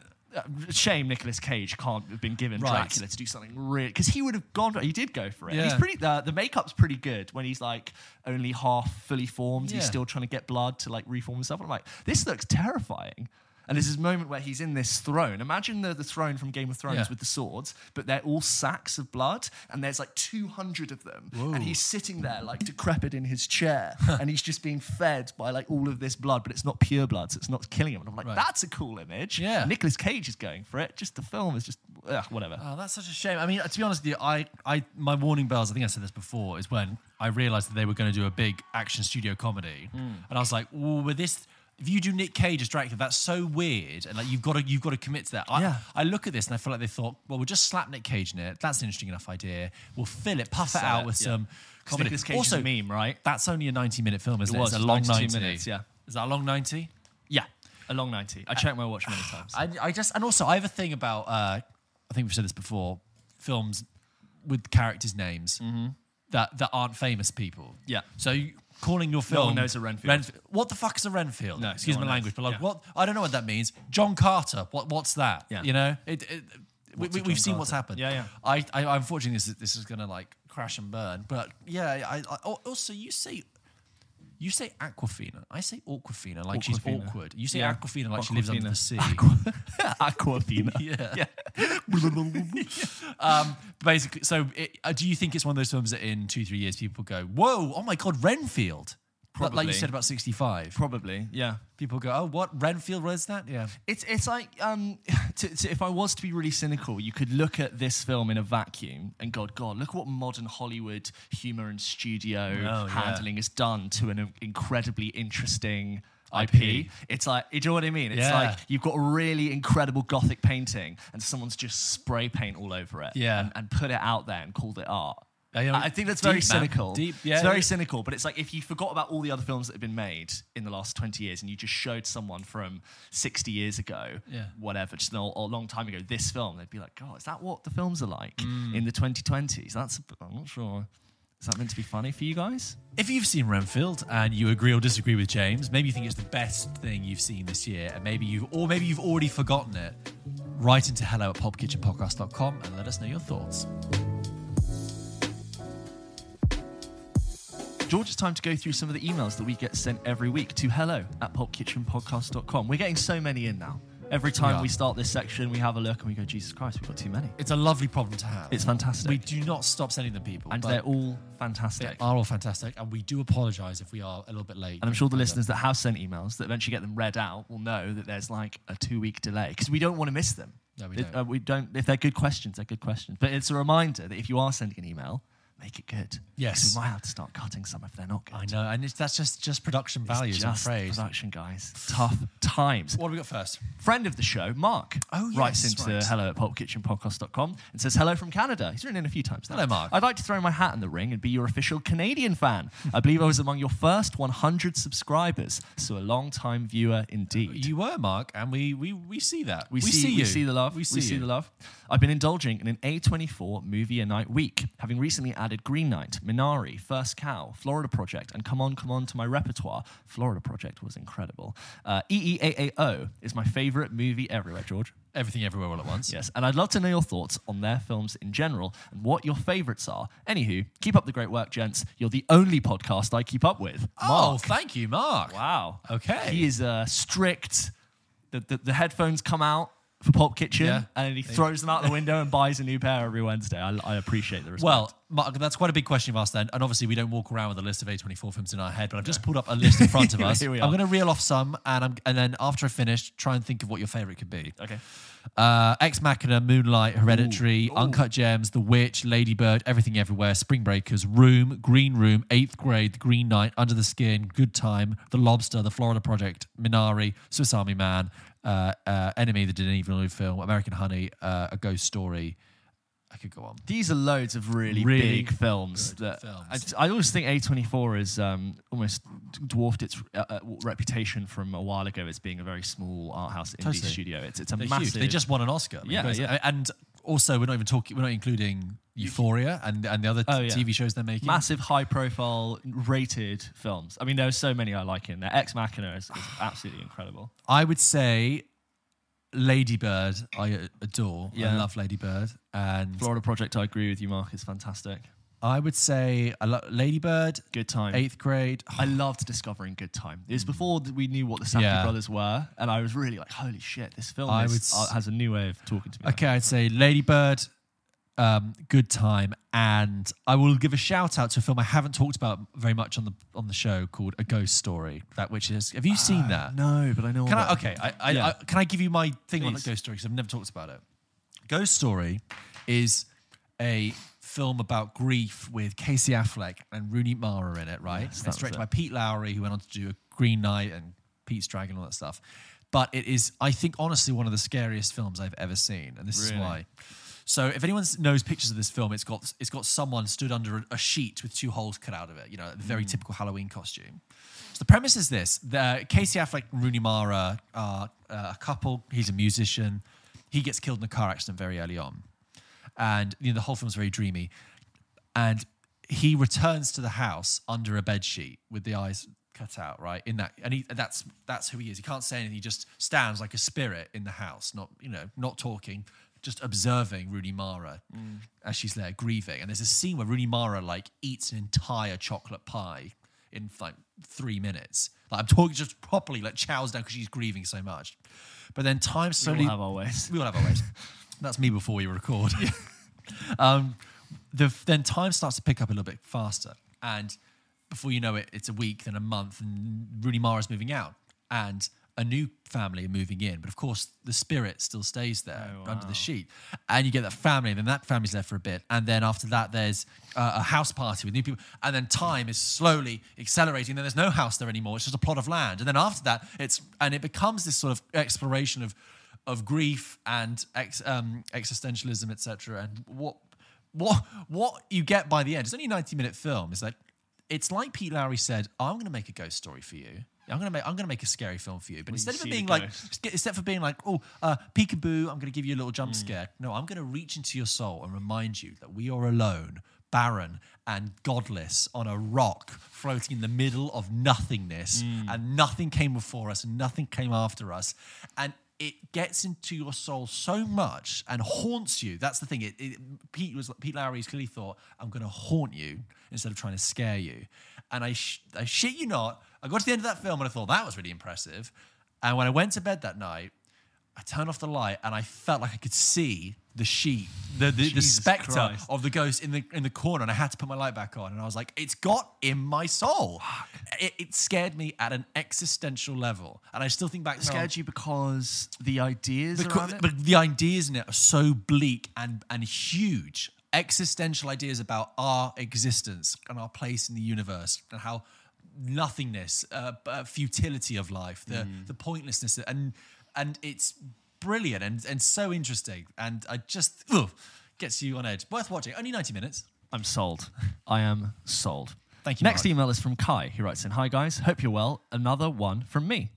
Shame Nicolas Cage can't have been given Right. Dracula to do something real because he would have gone. For, he did go for it. He's pretty. Uh, the makeup's pretty good when he's like only half fully formed. He's still trying to get blood to like reform himself. I'm like, this looks terrifying. And there's this moment where he's in this throne. Imagine the, the throne from Game of Thrones Yeah. with the swords, but they're all sacks of blood, and there's like 200 of them. And he's sitting there like decrepit in his chair, and he's just being fed by like all of this blood, but it's not pure blood, so it's not killing him. And I'm like, Right. that's a cool image. Yeah. Nicolas Cage is going for it. Just the film is just ugh, whatever. Oh, that's such a shame. I mean, to be honest with you, I, I, my warning bells. I think I said this before. Is when I realized that they were going to do a big action studio comedy, Hmm. and I was like, "Well, with this, if you do Nick Cage as Dracula, that's so weird, and like you've got to, you've got to commit to that." I, Yeah. I look at this and I feel like they thought, "Well, we'll just slap Nick Cage in it. That's an interesting enough idea. We'll fill it, puff it Sell out it, with yeah. some comedy." Nicolas Cage also, meme, right? That's only a ninety-minute film, isn't it? was, it's a long ninety minutes, yeah. Is that a long ninety? Yeah, a long 90. I checked my watch many times. I, I just and also I have a thing about uh, I think we've said this before films with characters' names that that aren't famous people. Mm-hmm. Yeah. So you, calling your film one knows a Renfield. what the fuck is a Renfield? No, excuse no my language, knows. but like Yeah. what I don't know what that means. John Carter. What what's that? Yeah. You know it. it we, What's we, a we've John seen what's happened. Yeah, yeah. I, I unfortunately this is, this is gonna like crash and burn. But yeah, I, I also you say. You say Aquafina. I say Awkwafina like she's awkward. You say Yeah. Aquafina like she lives under the sea. Aquafina. Yeah. um, basically, so it, uh, do you think it's one of those films that in two, three years people go, whoa, oh my God, Renfield? Like- Like you said about 65. Probably, yeah. People go, oh, what? Renfield was that? Yeah. It's it's like um, to, to, if I was to be really cynical, you could look at this film in a vacuum and God, God, look what modern Hollywood humor and studio Oh, yeah. handling has done to an incredibly interesting. IP. IP. It's like, you know what I mean? It's Yeah. like you've got a really incredible gothic painting and someone's just spray paint all over it Yeah. and, and put it out there and called it art. I think that's very man. cynical. Deep, yeah, it's very cynical, but it's like if you forgot about all the other films that have been made in the last 20 years and you just showed someone from 60 years ago, Yeah. whatever, just a, long time ago, this film, they'd be like, God, is that what the films are like Mm. in the 2020s? That's, I'm not sure. Is that meant to be funny for you guys? If you've seen Renfield and you agree or disagree with James, maybe you think it's the best thing you've seen this year, and maybe you or maybe you've already forgotten it, write into hello at pulpkitchenpodcast.com and let us know your thoughts. George, it's time to go through some of the emails that we get sent every week to hello at pulpkitchenpodcast.com. We're getting so many in now. Every time are. we start this section, we have a look and we go, Jesus Christ, we've got too many. It's a lovely problem to have. It's fantastic. We do not stop sending them people. and but they're all fantastic. they are all fantastic, and we do apologise if we are a little bit late. And I'm sure the listeners that have sent emails that eventually get them read out will know that there's like a two week delay because we don't want to miss them. No, we It- don't. uh, we don't. If they're good questions, they're good questions. But it's a reminder that if you are sending an email, make it good. Yes. we might have to start cutting some if they're not good. I know, and it's, that's just just production It's values. I'm just afraid. production, guys. Tough times. What have we got first? Friend of the show, Mark, Oh, yes, writes into right. hello at pulpkitchenpodcast.com and says hello from Canada. He's written in a few times now. Hello, Mark. I'd like to throw my hat in the ring and be your official Canadian fan. I believe I was among your first 100 subscribers, so a long time viewer indeed. You were Mark, and we we, we see that. We, see, you. we see the love. We see, you. the love. I've been indulging in an A24 movie a night week, having recently added Green Knight, Minari, First Cow, Florida Project, and Come On, Come On to my repertoire. Florida Project was incredible. Uh, EEAAO is my favorite movie everywhere, George. Everything everywhere all at once. Yes, and I'd love to know your thoughts on their films in general and what your favorites are. Anywho, keep up the great work, gents. You're the only podcast I keep up with. Mark. Oh, thank you, Mark. Wow. Okay. He is uh, strict. The, the, the headphones come out for Pulp Kitchen Yeah. and then he throws them out the window and buys a new pair every Wednesday. I, I appreciate the respect. Well, Mark, that's quite a big question you've asked then. And obviously, we don't walk around with a list of A24 films in our head, but I've just pulled up a list in front of us. I'm going to reel off some, and, I'm, and then after I finish, try and think of what your favorite could be. okay. Uh, Ex Machina, Moonlight, Hereditary, Uncut Gems, The Witch, Ladybird, Everything Everywhere, Spring Breakers, Room, Green Room, Eighth Grade, The Green Knight, Under the Skin, Good Time, The Lobster, The Florida Project, Minari, Swiss Army Man, uh, uh, Enemy, the Denis Villeneuve film, American Honey, uh, A Ghost Story. I could go on. These are loads of really, Really big films. good That films. I, I always think A24 has um, almost dwarfed its uh, uh, reputation from a while ago as being a very small art house indie Totally. studio. It's, it's a They're massive. huge. They just won an Oscar. I mean, Yeah, guys, yeah. And also, we're not even talking. We're not including Euphoria and and the other Oh, yeah. TV shows they're making. Massive, high-profile, rated films. I mean, there are so many I like in there. Ex Machina is, is absolutely incredible. I would say Lady Bird. I adore. I Yeah. love Lady Bird, and Florida Project, I agree with you, Mark, is fantastic. I would say I lo- Lady Bird. Good time. Eighth grade. I loved discovering Good Time. It was before that we knew what the Safdie Yeah. brothers were, and I was really like, "Holy shit, this film I is, would s- uh, has a new way of talking to me." Okay, I'd say Lady Bird, um, Good Time, and I will give a shout out to a film I haven't talked about very much on the on the show called A Ghost Story. That which is have you seen that? No, but I know. Can all I? Okay, I, I, Yeah. I can I give you my thing on Please. Ghost Story because I've never talked about it. Ghost Story is a film about grief with Casey Affleck and Rooney Mara in it, right? Yes, it's directed it. by Pete Lowery, who went on to do a Green Knight and Pete's Dragon, and all that stuff. But it is, I think, honestly, one of the scariest films I've ever seen, and this is why. So, if anyone knows pictures of this film, it's got it's got someone stood under a, a sheet with two holes cut out of it. You know, a very Mm. typical Halloween costume. So the premise is this: the Casey Affleck and Rooney Mara are uh, a couple. He's a musician. He gets killed in a car accident very early on, and you know the whole film's very dreamy. And he returns to the house under a bed sheet with the eyes cut out, right? In that, and he, that's that's who he is. He can't say anything. He just stands like a spirit in the house, not you know, not talking, just observing Rooney Mara mm. as she's there grieving. And there's a scene where Rooney Mara like eats an entire chocolate pie in like three minutes. Like I'm talking just properly, like chows down because she's grieving so much. But then time we slowly all have our ways. we all have our ways. That's me before we record. um, the, then time starts to pick up a little bit faster. And before you know it, it's a week, then a month, and Rooney Mara's moving out. And a new family are moving in. But of course, the spirit still stays there Oh, under the sheet. And you get that family, and then that family's there for a bit. And then after that, there's uh, a house party with new people. And then time is slowly accelerating. Then there's no house there anymore. It's just a plot of land. And then after that, it's, and it becomes this sort of exploration of, of grief and ex, um, existentialism, etc. And what what what you get by the end? It's only a ninety minute film. It's like it's like Pete Lowery said. I'm going to make a ghost story for you. I'm going to make I'm going to make a scary film for you. But you instead of it being like instead of being like oh uh, peekaboo, I'm going to give you a little jump Hmm. scare. No, I'm going to reach into your soul and remind you that we are alone. Barren and godless on a rock floating in the middle of nothingness, Hmm. and nothing came before us and nothing came after us. And it gets into your soul so much and haunts you. That's the thing. It, it, Pete was Pete Lowery's clearly thought, "I'm going to haunt you instead of trying to scare you." And I, sh- I shit you not, I got to the end of that film and I thought that was really impressive. And when I went to bed that night, I turned off the light and I felt like I could see the sheet, the the, the specter Christ. of the ghost in the in the corner, and I had to put my light back on. And I was like, "It's got in my soul." It, it scared me at an existential level, and I still think back. now- scared you because the ideas around it. but the ideas in it are so bleak and and huge. Existential ideas about our existence and our place in the universe, and how nothingness, uh, uh, futility of life, the Mm. the pointlessness, and and it's brilliant and and so interesting, and I just ugh, gets you on edge. Worth watching. Only ninety minutes. I'm sold. I am sold. Thank you, Next Mark. email is from Kai. He writes in Hi, guys. Hope you're well. Another one from me.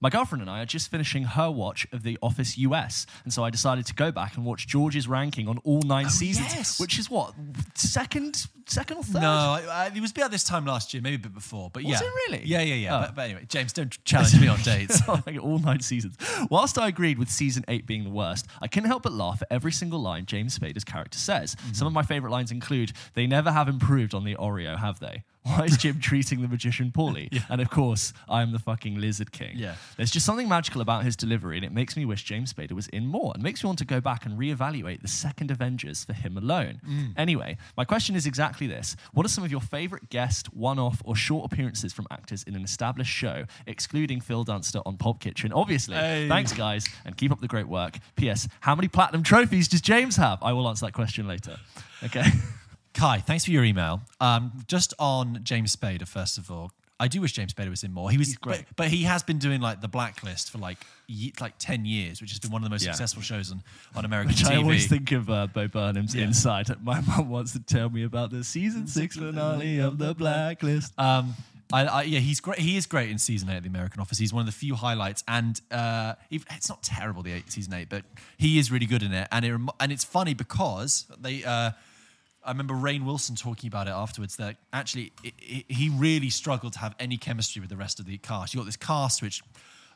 My girlfriend and I are just finishing her watch of The Office US, and so I decided to go back and watch George's ranking on all nine seasons, Oh, yes. which is what second, second or third? No, I, I, it was about this time last year, maybe a bit before, but Was yeah, it really? Yeah, yeah, yeah. Oh. But, but anyway, James, don't challenge me on dates. All nine seasons. Whilst I agreed with season eight being the worst, I couldn't help but laugh at every single line James Spader's character says. Mm-hmm. Some of my favourite lines include, They never have improved on the Oreo, have they? Why is Jim treating the magician poorly? And of course, I am the fucking Lizard King. Yeah. There's just something magical about his delivery, and it makes me wish James Spader was in more and makes me want to go back and reevaluate the second Avengers for him alone. Mm. Anyway, my question is exactly this What are some of your favourite guest, one off, or short appearances from actors in an established show, excluding Phil Dunster on Pulp Kitchen? Obviously. Hey. Thanks, guys, and keep up the great work. P.S. How many platinum trophies does James have? I will answer that question later. Okay. Kai, thanks for your email. Um, just on James Spader, first of all, I do wish James Spader was in more. He was great. But, but he has been doing like the Blacklist for like ye- like ten years, which has been one of the most Yeah. successful shows on on American Which TV. I always think of uh, Bo Burnham's Yeah. Inside. My mum wants to tell me about the season six finale of The Blacklist. Um, I, I, yeah, he's great. He is great in season eight of the American Office. He's one of the few highlights, and uh, it's not terrible the eight, season eight, but he is really good in it. And it and it's funny because they. Uh, I remember Rainn Wilson talking about it afterwards. That actually i i he really struggled to have any chemistry with the rest of the cast. You got this cast which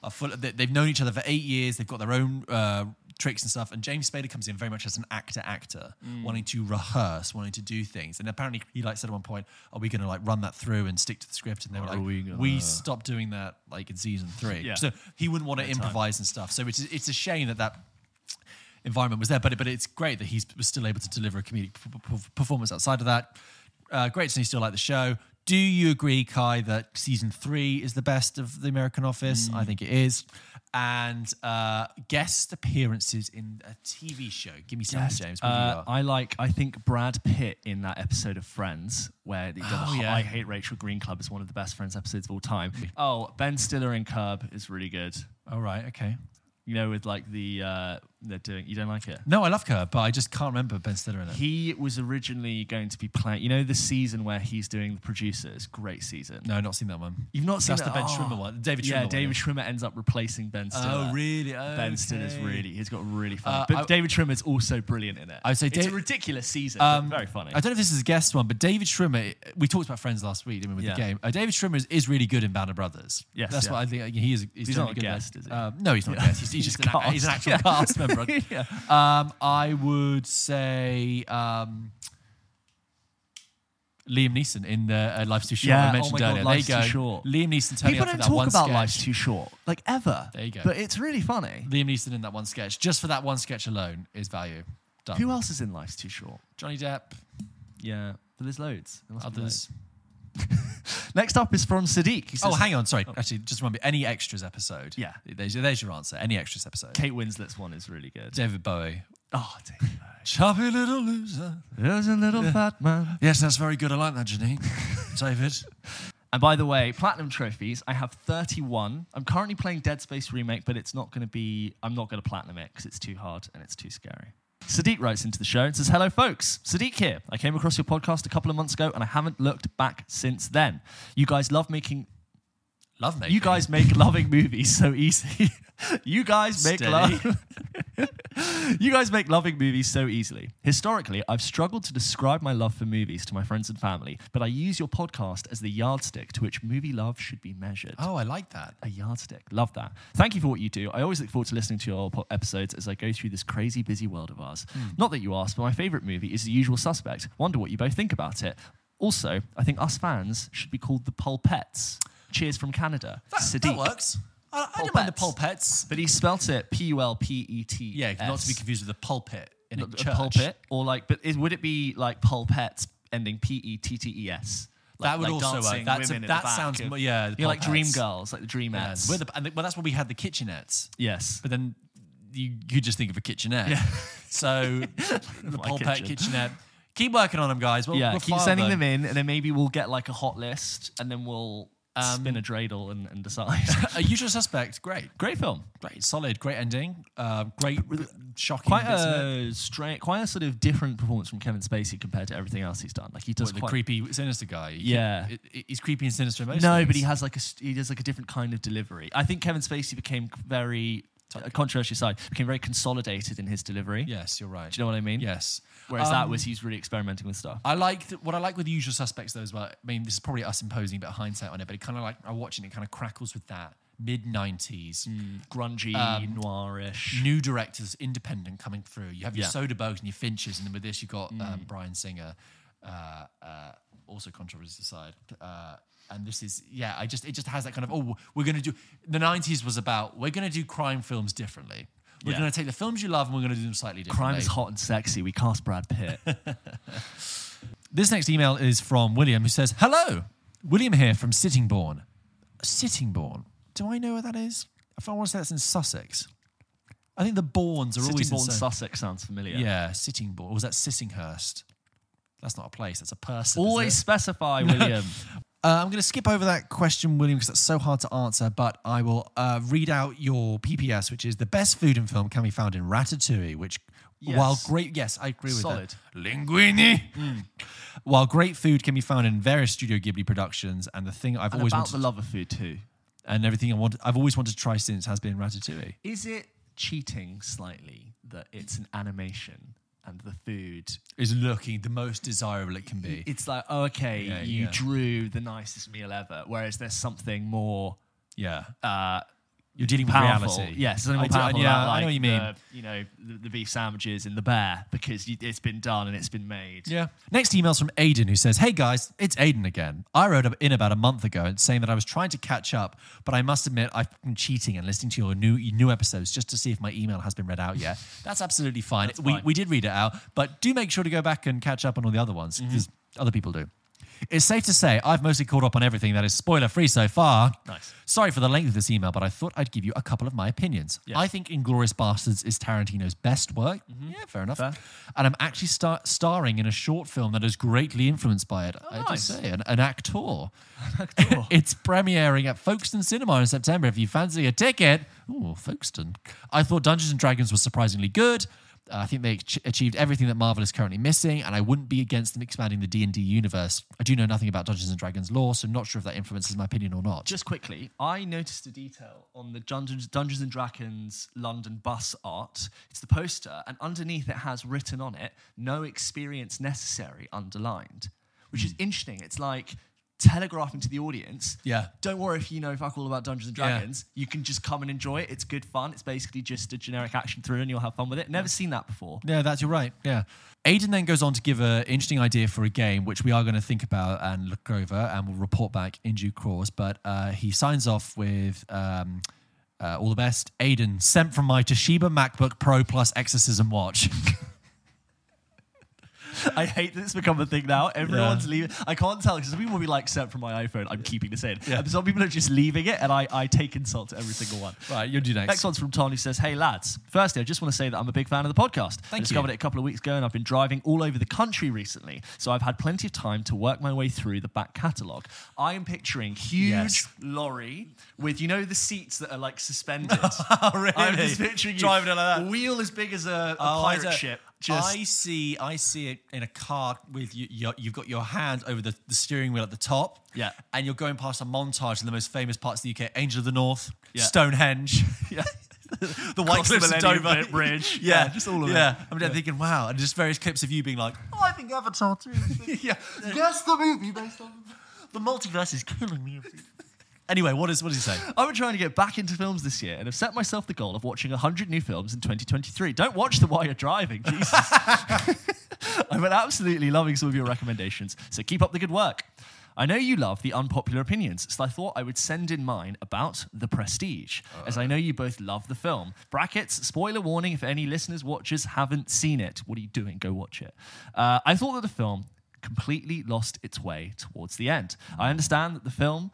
are full. They, they've known each other for eight years. They've got their own uh, tricks and stuff. And James Spader comes in very much as an actor, actor, wanting to rehearse, wanting to do things. And apparently, he like said at one point, "Are we going to like run that through and stick to the script?" And they were like, we "We, gonna- stopped doing that like in season three. Yeah. So he wouldn't want to improvise and stuff. So it's it's a shame that that environment was there, but but it's great that he was still able to deliver a comedic p- p- performance outside of that. Uh, great to see you still like the show. Do you agree, Kai, that season three is the best of the American Office? Mm. I think it is. And uh, guest appearances in a TV show. Give me some, James. What do you Uh? I like. I think Brad Pitt in that episode of Friends, where he Oh, yeah. I Hate Rachel Green Club, is one of the best Friends episodes of all time. Oh, Ben Stiller in Curb is really good. All right, okay. You know, with like the uh, they're doing. You don't like it? No, I love her, but I just can't remember Ben Stiller in it. He was originally going to be playing. You know, the season where he's doing the producers. Great season. no, I've not seen that one. You've not seen That's it? the Ben Oh. Schwimmer one. David yeah, Schwimmer one, David yeah. Schwimmer ends up replacing Ben Stiller. Oh, really? Ben Stiller's really. He's got really funny. Uh, but I- David Schwimmer's also brilliant in it. I would say it's a ridiculous season. Um, very funny. I don't know if this is a guest one, but David Schwimmer. We talked about Friends last week, didn't we, with Yeah. the game? Uh, David Schwimmer is, is really good in Band of Brothers. Yes, that's yeah. what I think. He is. He's, He's not a good guest, is he? Um, no, he's not a guest. He's, he's just an, he's an actual cast member. Yeah. Um, I would say um, Liam Neeson in the uh, Life's Too Short. Yeah, I oh my God, earlier. Life's there you Too. Short. Liam Neeson turning People up for don't that talk one about sketch. Life's Too Short, like ever. There you go. But it's really funny. Liam Neeson in that one sketch, just for that one sketch alone, is value. Done. Who else is in Life's Too Short? Johnny Depp, Yeah, but there's loads. There must be others. loads. Next up is from Sadiq. He Oh, hang on. Sorry. Oh. Actually, just remember any extras episode. Yeah. There's, there's your answer. Any extras episode. Kate Winslet's one is really good. David Bowie. Oh, David Bowie. Choppy little loser. There's a little fat man. Yes, that's very good. I like that, Janine. David. And by the way, platinum trophies. I have 31. I'm currently playing Dead Space remake, but it's not going to be. I'm not going to platinum it because it's too hard and it's too scary. Sadiq writes into the show and says, "Hello, folks. Sadiq here. I came across your podcast a couple of months ago, and I haven't looked back since then. You guys love making. Love me. You guys make loving movies so easy. you guys make Steady. love. you guys make loving movies so easily. Historically, I've struggled to describe my love for movies to my friends and family, but I use your podcast as the yardstick to which movie love should be measured. Oh, I like that. A yardstick. Love that. Thank you for what you do. I always look forward to listening to your po- episodes as I go through this crazy, busy world of ours. Hmm. Not that you asked, but my favorite movie is The Usual Suspect. Wonder what you both think about it. Also, I think us fans should be called the Pulpettes. Cheers from Canada. That, Sadiq. that works. I, I don't mind the Pulpets. But he spelt it P U L P E T. Yeah, not to be confused with the pulpit in a, church. pulpit. Or like, but is, would it be like pulpets ending P E T T E S? That would like also work. That's a- women at that back sounds of- mo- yeah, the You know, like Dream Girls, like the Yeah, Dreamettes. we're the, and the- well, that's where we had the kitchenettes. yes. But then you you just think of a kitchenette. So the My pulpit kitchen. kitchenette. Keep working on them, guys. We'll, yeah, we'll keep file sending them in, and then maybe we'll get like a hot list, and then we'll Um, spin a dreidel and, and decide. A usual suspect. Great. Great film. Great, solid, great ending. Uh, great, shocking. Quite bits of it. a strange, quite a sort of different performance from Kevin Spacey compared to everything else he's done. Like he does What, the quite, creepy, sinister guy. He- Yeah. he- he- he's creepy and sinister. in most No, things. but he has like a st- he does like a different kind of delivery. I think Kevin Spacey became very a controversial side became very consolidated in his delivery. Yes, you're right. Do you know what I mean? Yes. Whereas that Um, was he's really experimenting with stuff. I like th- what I like with the usual suspects though as well. I mean, this is probably us imposing a bit of hindsight on it, but it kind of like I'm watching it kind of crackles with that mid '90s Grungy, um, noirish. new directors, independent coming through. You have your Yeah. Soderberghs and your Finchers, and then with this you've got um, Bryan Singer, uh, uh, also controversy aside. Uh, and this is yeah, I just it just has that kind of oh we're gonna do the '90s was about we're gonna do crime films differently. We're Yeah. gonna take the films you love and we're gonna do them slightly differently. Crime is hot and sexy. We cast Brad Pitt. This next email is from William, who says, "Hello, William here from Sittingbourne. Sittingbourne. Do I know where that is? If I want to say that's in Sussex, I think the Bournes are always Sittingbourne, Sussex sounds familiar. Yeah, Sittingbourne. Or was that Sissinghurst? That's not a place. That's a person. Always specify, William. Uh, I'm going to skip over that question, William, because that's so hard to answer. But I will uh, read out your PPS, which is the best food in film can be found in Ratatouille, which While great, yes, I agree with Solid. that. Linguini. While great food can be found in various Studio Ghibli productions, and the thing I've And always about wanted, the love of food too. and everything I want, I've always wanted to try since has been Ratatouille. Is it cheating slightly that it's an animation and the food? Is looking the most desirable it can be. It's like, oh, okay, Yeah, you yeah. drew the nicest meal ever, whereas there's something more. yeah, Uh, you're dealing with powerful. reality. Yes, something more I do- powerful. yeah, like, I know what you mean. The, you know, the, the beef sandwiches in the bear because you, it's been done and it's been made. Yeah. Next email's from Aiden who says, Hey guys, it's Aiden again. I wrote up in about a month ago and saying that I was trying to catch up, but I must admit I've been cheating and listening to your new new episodes just to see if my email has been read out yet. That's absolutely fine. we, fine. we did read it out, but do make sure to go back and catch up on all the other ones mm-hmm. because other people do. It's safe to say I've mostly caught up on everything that is spoiler free so far. Nice. Sorry for the length of this email, but I thought I'd give you a couple of my opinions. Yes. I think Inglourious Basterds is Tarantino's best work. Mm-hmm. Yeah, fair enough. Fair. And I'm actually star- starring in a short film that is greatly influenced by it. I have to oh, nice. say, an, actor. an actor. it's premiering at Folkestone Cinema in September. If you fancy a ticket, ooh, Folkestone. I thought Dungeons and Dragons was surprisingly good. I think they ach- achieved everything that Marvel is currently missing, and I wouldn't be against them expanding the D and D universe. I do know nothing about Dungeons and Dragons lore, so I'm not sure if that influences my opinion or not. Just quickly, I noticed a detail on the Dungeons, Dungeons and Dragons London bus art. It's the poster, and underneath it has written on it, "No experience necessary," underlined, which is hmm. interesting. It's like telegraphing to the audience. Yeah. Don't worry if you know fuck all about Dungeons and Yeah. Dragons. You can just come and enjoy it. It's good fun. It's basically just a generic action through, and you'll have fun with it. Never seen that before. Yeah, that's you're right. Yeah. Aiden then goes on to give an interesting idea for a game, which we are going to think about and look over, and we'll report back in due course. But uh, he signs off with um, uh, all the best. Aiden, sent from my Toshiba MacBook Pro Plus Exorcism watch. I hate that it's become a thing now. Everyone's leaving. I can't tell because some people will be like, sent from my iPhone, I'm keeping this in. And some people are just leaving it, and I, I take insult to every single one. right, you'll do next. Next one's from Tony. who says, Hey lads, firstly, I just want to say that I'm a big fan of the podcast. I Thank discovered you. it a couple of weeks ago and I've been driving all over the country recently. So I've had plenty of time to work my way through the back catalogue. I am picturing huge Yes. lorry with, you know, the seats that are like suspended. Oh, really? I'm just picturing you. Driving it like that? Wheel as big as a, a Oh, pirate ship. Just I see. I see it in a car with you. Your, you've got your hand over the, the steering wheel at the top. Yeah. and you're going past a montage of the most famous parts of the UK: Angel of the North, Yeah. Stonehenge, yeah. the White Cliffs of Dover Bridge. Yeah, Yeah, just all of it. yeah. I'm then thinking, wow, and just various clips of you being like, oh, I think Avatar too. yeah, Guess the movie based on. the multiverse is killing me. Anyway, what is what does he say? I've been trying to get back into films this year and have set myself the goal of watching 100 new films in 2023. Don't watch them while you're driving, Jesus. I've been absolutely loving some of your recommendations, so keep up the good work. I know you love the unpopular opinions, so I thought I would send in mine about The Prestige, as I know you both love the film. Brackets, spoiler warning if any listeners, watchers haven't seen it. What are you doing? Go watch it. Uh, I thought that the film completely lost its way towards the end. I understand that the film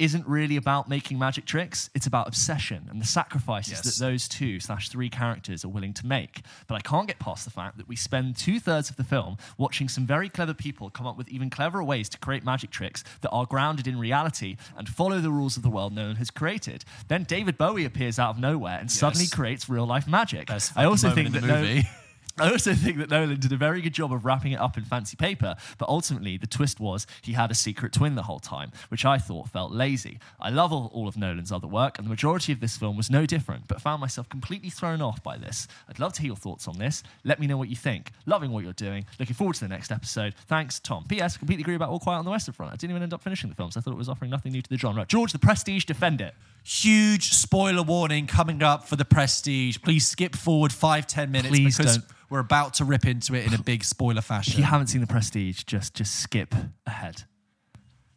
isn't really about making magic tricks. It's about obsession and the sacrifices Yes. that those two slash three characters are willing to make. But I can't get past the fact that we spend two thirds of the film watching some very clever people come up with even cleverer ways to create magic tricks that are grounded in reality and follow the rules of the world Nolan has created. Then David Bowie appears out of nowhere and suddenly creates real life magic. Best I also think that the no- movie. I also think that Nolan did a very good job of wrapping it up in fancy paper, but ultimately the twist was he had a secret twin the whole time, which I thought felt lazy. I love all, of Nolan's other work, and the majority of this film was no different, but found myself completely thrown off by this. I'd love to hear your thoughts on this. Let me know what you think. Loving what you're doing. Looking forward to the next episode. Thanks, Tom. P.S. Completely agree about All Quiet on the Western Front. I didn't even end up finishing the films. I thought it was offering nothing new to the genre. George, the Prestige, defend it. Huge spoiler warning coming up for the Prestige. Please skip forward five ten minutes Please because don't. we're about to rip into it in a big spoiler fashion. If you haven't seen the Prestige, just just skip ahead.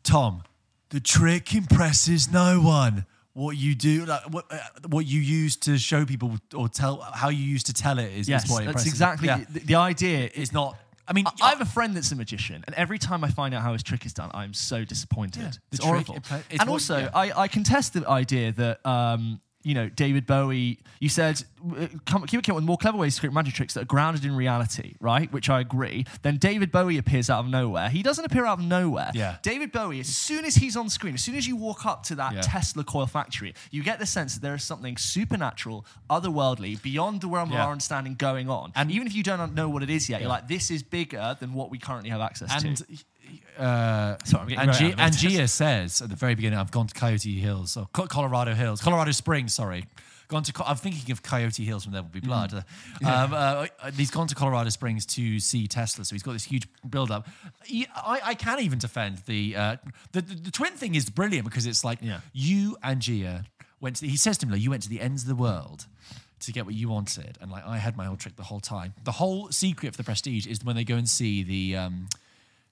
Tom, the trick impresses no one. What you do, like, what, uh, what you use to show people or tell how you use to tell it is, Yes, is what that's impresses. exactly Yeah. the, the idea. It's not. I mean, I, I have a friend that's a magician, and every time I find out how his trick is done, I'm so disappointed. Yeah, it's trick, it it's and also, yeah. I, I contest the idea that um, you know, David Bowie, you said, uh, come, Cuba came up with more clever ways to create magic tricks that are grounded in reality, right? Which I agree. Then David Bowie appears out of nowhere. He doesn't appear out of nowhere. Yeah. David Bowie, as soon as he's on screen, as soon as you walk up to that Yeah. Tesla coil factory, you get the sense that there is something supernatural, otherworldly, beyond the realm of our understanding going on. And even if you don't know what it is yet, you're like, this is bigger than what we currently have access And to. Uh, Sorry, I'm and, very G- animated. Angier says at the very beginning, I've gone to Coyote Hills, or Co- Colorado Hills, Colorado Springs, sorry. Gone to. Co- I'm thinking of Coyote Hills from There Will Be Blood. Mm. Um, uh, he's gone to Colorado Springs to see Tesla, so he's got this huge build-up. He- I, I can even defend the, uh, the, the the twin thing is brilliant because it's like Yeah. you and Gia went to. The, he says to me, like, you went to the ends of the world to get what you wanted, and like I had my whole trick the whole time. The whole secret for the Prestige is when they go and see the. Um,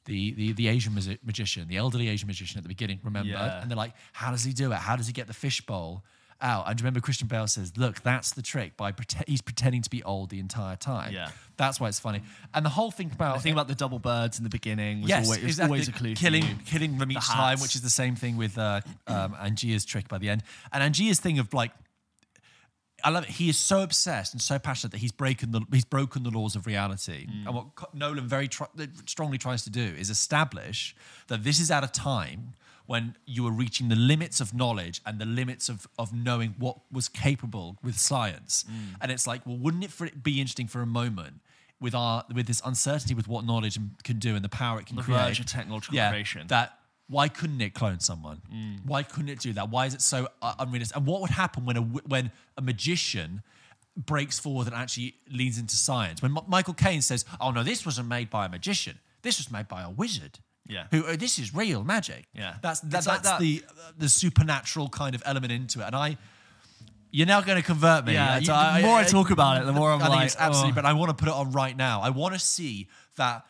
the, the, the Asian magi- magician, the elderly Asian magician at the beginning, remember? Yeah. And they're like, how does he do it? How does he get the fishbowl out? And remember, Christian Bale says, look, that's the trick. By prete- He's pretending to be old the entire time. Yeah. That's why it's funny. And the whole thing about. The thing about the double birds in the beginning was Yes, always, was exactly. always a clue. Killing, killing them The each time, which is the same thing with uh, um, Angier's trick by the end. And Angier's thing of like, I love it. He is so obsessed and so passionate that he's broken the he's broken the laws of reality. Mm. And what Nolan very tr- strongly tries to do is establish that this is at a time when you are reaching the limits of knowledge and the limits of of knowing what was capable with science. Mm. And it's like, well, wouldn't it for it be interesting for a moment? With our with this uncertainty with what knowledge can do and the power it can The create, verge of technological creation. That why couldn't it clone someone? Mm. Why couldn't it do that? Why is it so uh, unrealistic? And what would happen when a when a magician breaks forward and actually leans into science? When M- Michael Caine says, "Oh no, this wasn't made by a magician. This was made by a wizard." Yeah. Who uh, this is real magic. Yeah. That's that, It's like that's that- the the supernatural kind of element into it. And I. You're now going to convert me. Yeah, you- the more I talk about it, the more I'm I think like, it's absolutely. oh. But I want to put it on right now. I want to see that.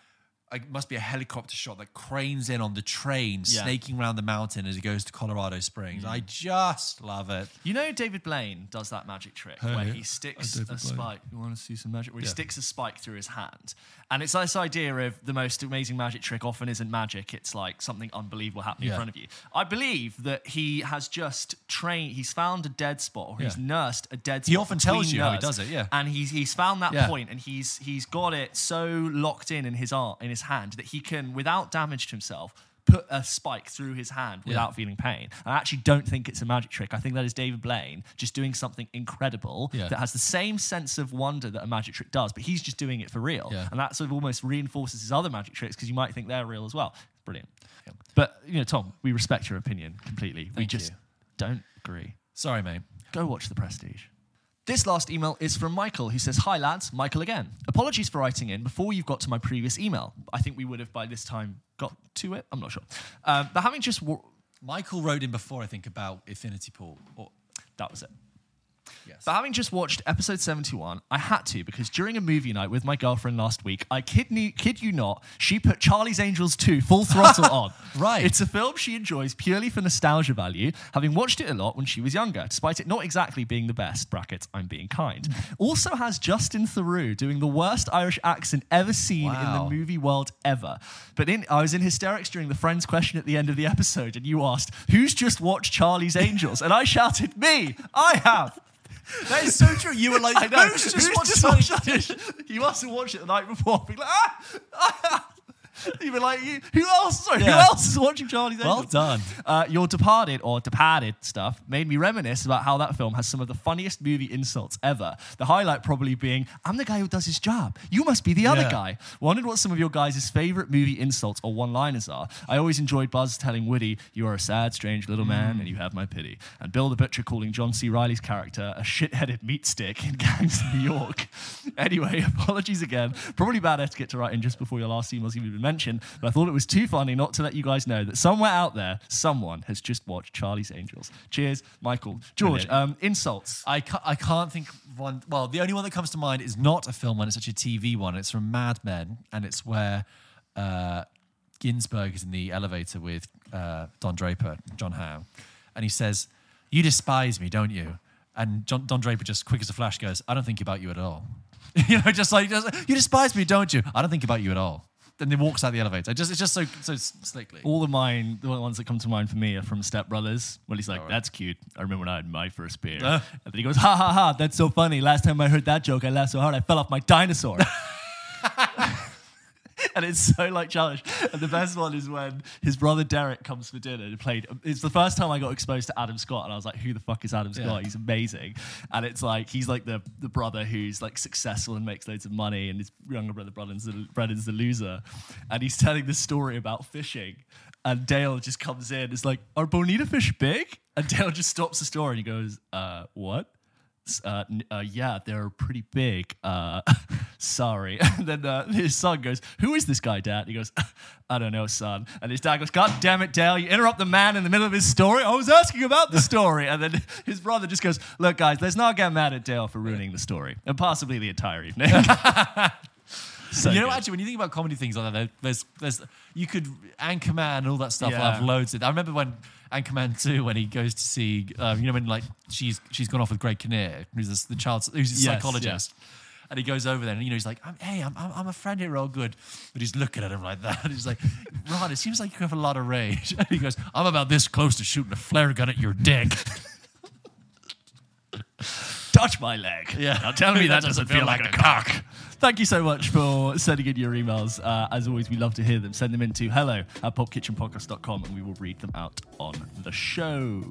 It must be a helicopter shot that cranes in on the train, Yeah. snaking around the mountain as it goes to Colorado Springs. I mm. just love it. You know, David Blaine does that magic trick Hey, where he sticks a David Blaine. spike. You want to see some magic? Where he Yeah. sticks a spike through his hand, and it's this idea of the most amazing magic trick often isn't magic. It's like something unbelievable happening in front of you. I believe that he has just trained. He's found a dead spot, or he's Yeah. nursed a dead spot. He often tells you how he nerves, does it, yeah. and he's he's found that Yeah. point, and he's he's got it so locked in in his art in his hand that he can, without damage to himself. Put a spike through his hand without feeling pain. I actually don't think it's a magic trick. I think that is David Blaine just doing something incredible Yeah. that has the same sense of wonder that a magic trick does, but he's just doing it for real. Yeah. And that sort of almost reinforces his other magic tricks because you might think they're real as well. Brilliant. But, you know, Tom, we respect your opinion completely. we just you. don't agree. Sorry, mate. Go watch The Prestige. This last email is from Michael, who says, Hi lads, Michael again. Apologies for writing in before you've got to my previous email. I think we would have by this time got to it. I'm not sure. Um, but having just. Wa- Michael wrote in before, I think, about Infinity Pool. Or, that was it. Yes. But having just watched episode 71, I had to because during a movie night with my girlfriend last week, I kid, ne- kid you not, she put Charlie's Angels 2 full throttle on. Right. It's a film she enjoys purely for nostalgia value, having watched it a lot when she was younger, despite it not exactly being the best. Brackets, I'm being kind. also has Justin Theroux doing the worst Irish accent ever seen in the movie world ever. But in, I was in hysterics during the Friends question at the end of the episode, and you asked, Who's just watched Charlie's Angels? And I shouted, Me! I have! that is so true. You were like, I know. "Who's just watched just Charlie's watched it? You must have watched it the night before. Be like, ah, ah. You'd be like, you- who else? Sorry, who Yeah. else is watching Charlie's Angels? Well done. Uh, your Departed or Departed stuff made me reminisce about how that film has some of the funniest movie insults ever. The highlight probably being, I'm the guy who does his job. You must be the other Yeah. guy. Wondered what some of your guys' favorite movie insults or one liners are. I always enjoyed Buzz telling Woody, You are a sad, strange little man, and you have my pity. And Bill the Butcher calling John C. Reilly's character a shit headed meat stick in Gangs of New York. anyway, apologies again. Probably bad etiquette to write in just before your last email's even been mentioned, but I thought it was too funny not to let you guys know that somewhere out there, someone has just watched Charlie's Angels. Cheers, Michael. George, um, insults. I can't, I can't think of one. Well, the only one that comes to mind is not a film one, it's actually a TV one. It's from Mad Men, and it's where uh, Ginsberg is in the elevator with uh, Don Draper, John Howe, and he says, You despise me, don't you? And John, Don Draper, just quick as a flash, goes, I don't think about you at all. you know, just like, just, You despise me, don't you? I don't think about you at all. Then he walks out the elevator. Just it's just so so slickly. All of mine, the ones that come to mind for me are from Step Brothers. Well, he's like, "That's cute." I remember when I had my first beer, Uh. and then he goes, "Ha ha ha! That's so funny." Last time I heard that joke, I laughed so hard I fell off my dinosaur. and it's so like childish. And the best one is when his brother Derek comes for dinner and played. It's the first time I got exposed to Adam Scott, and I was like, "Who the fuck is Adam Scott? Yeah. He's amazing." And it's like he's like the the brother who's like successful and makes loads of money, and his younger brother Brennan's the, Brennan's the loser. And he's telling this story about fishing, and Dale just comes in. It's like, "Are bonito fish big?" And Dale just stops the story and he goes, "Uh, what?" Uh, uh, yeah, they're pretty big. Uh, sorry. And then uh, his son goes, Who is this guy, Dad? He goes, I don't know, son. And his dad goes, God damn it, Dale, you interrupt the man in the middle of his story. I was asking about the story. And then his brother just goes, Look, guys, let's not get mad at Dale for ruining the story and possibly the entire evening. So you know, good. actually, when you think about comedy things like that, there's, there's, you could Anchorman and all that stuff. Yeah. I've loads of. I remember when Anchorman two, when he goes to see, um, you know, when like she's she's gone off with Greg Kinnear, who's this, the child, who's a Yes, psychologist. And he goes over there, and you know, he's like, I'm, "Hey, I'm, I'm, a friend here, all good." But he's looking at him like that. And he's like, "Ron, it seems like you have a lot of rage." And he goes, "I'm about this close to shooting a flare gun at your dick." touch my leg. Yeah. Now tell me that, doesn't feel like, a cock. Thank you so much for sending in your emails. Uh, as always, we love to hear them. Send them in to hello at pulpkitchenpodcast.com and we will read them out on the show.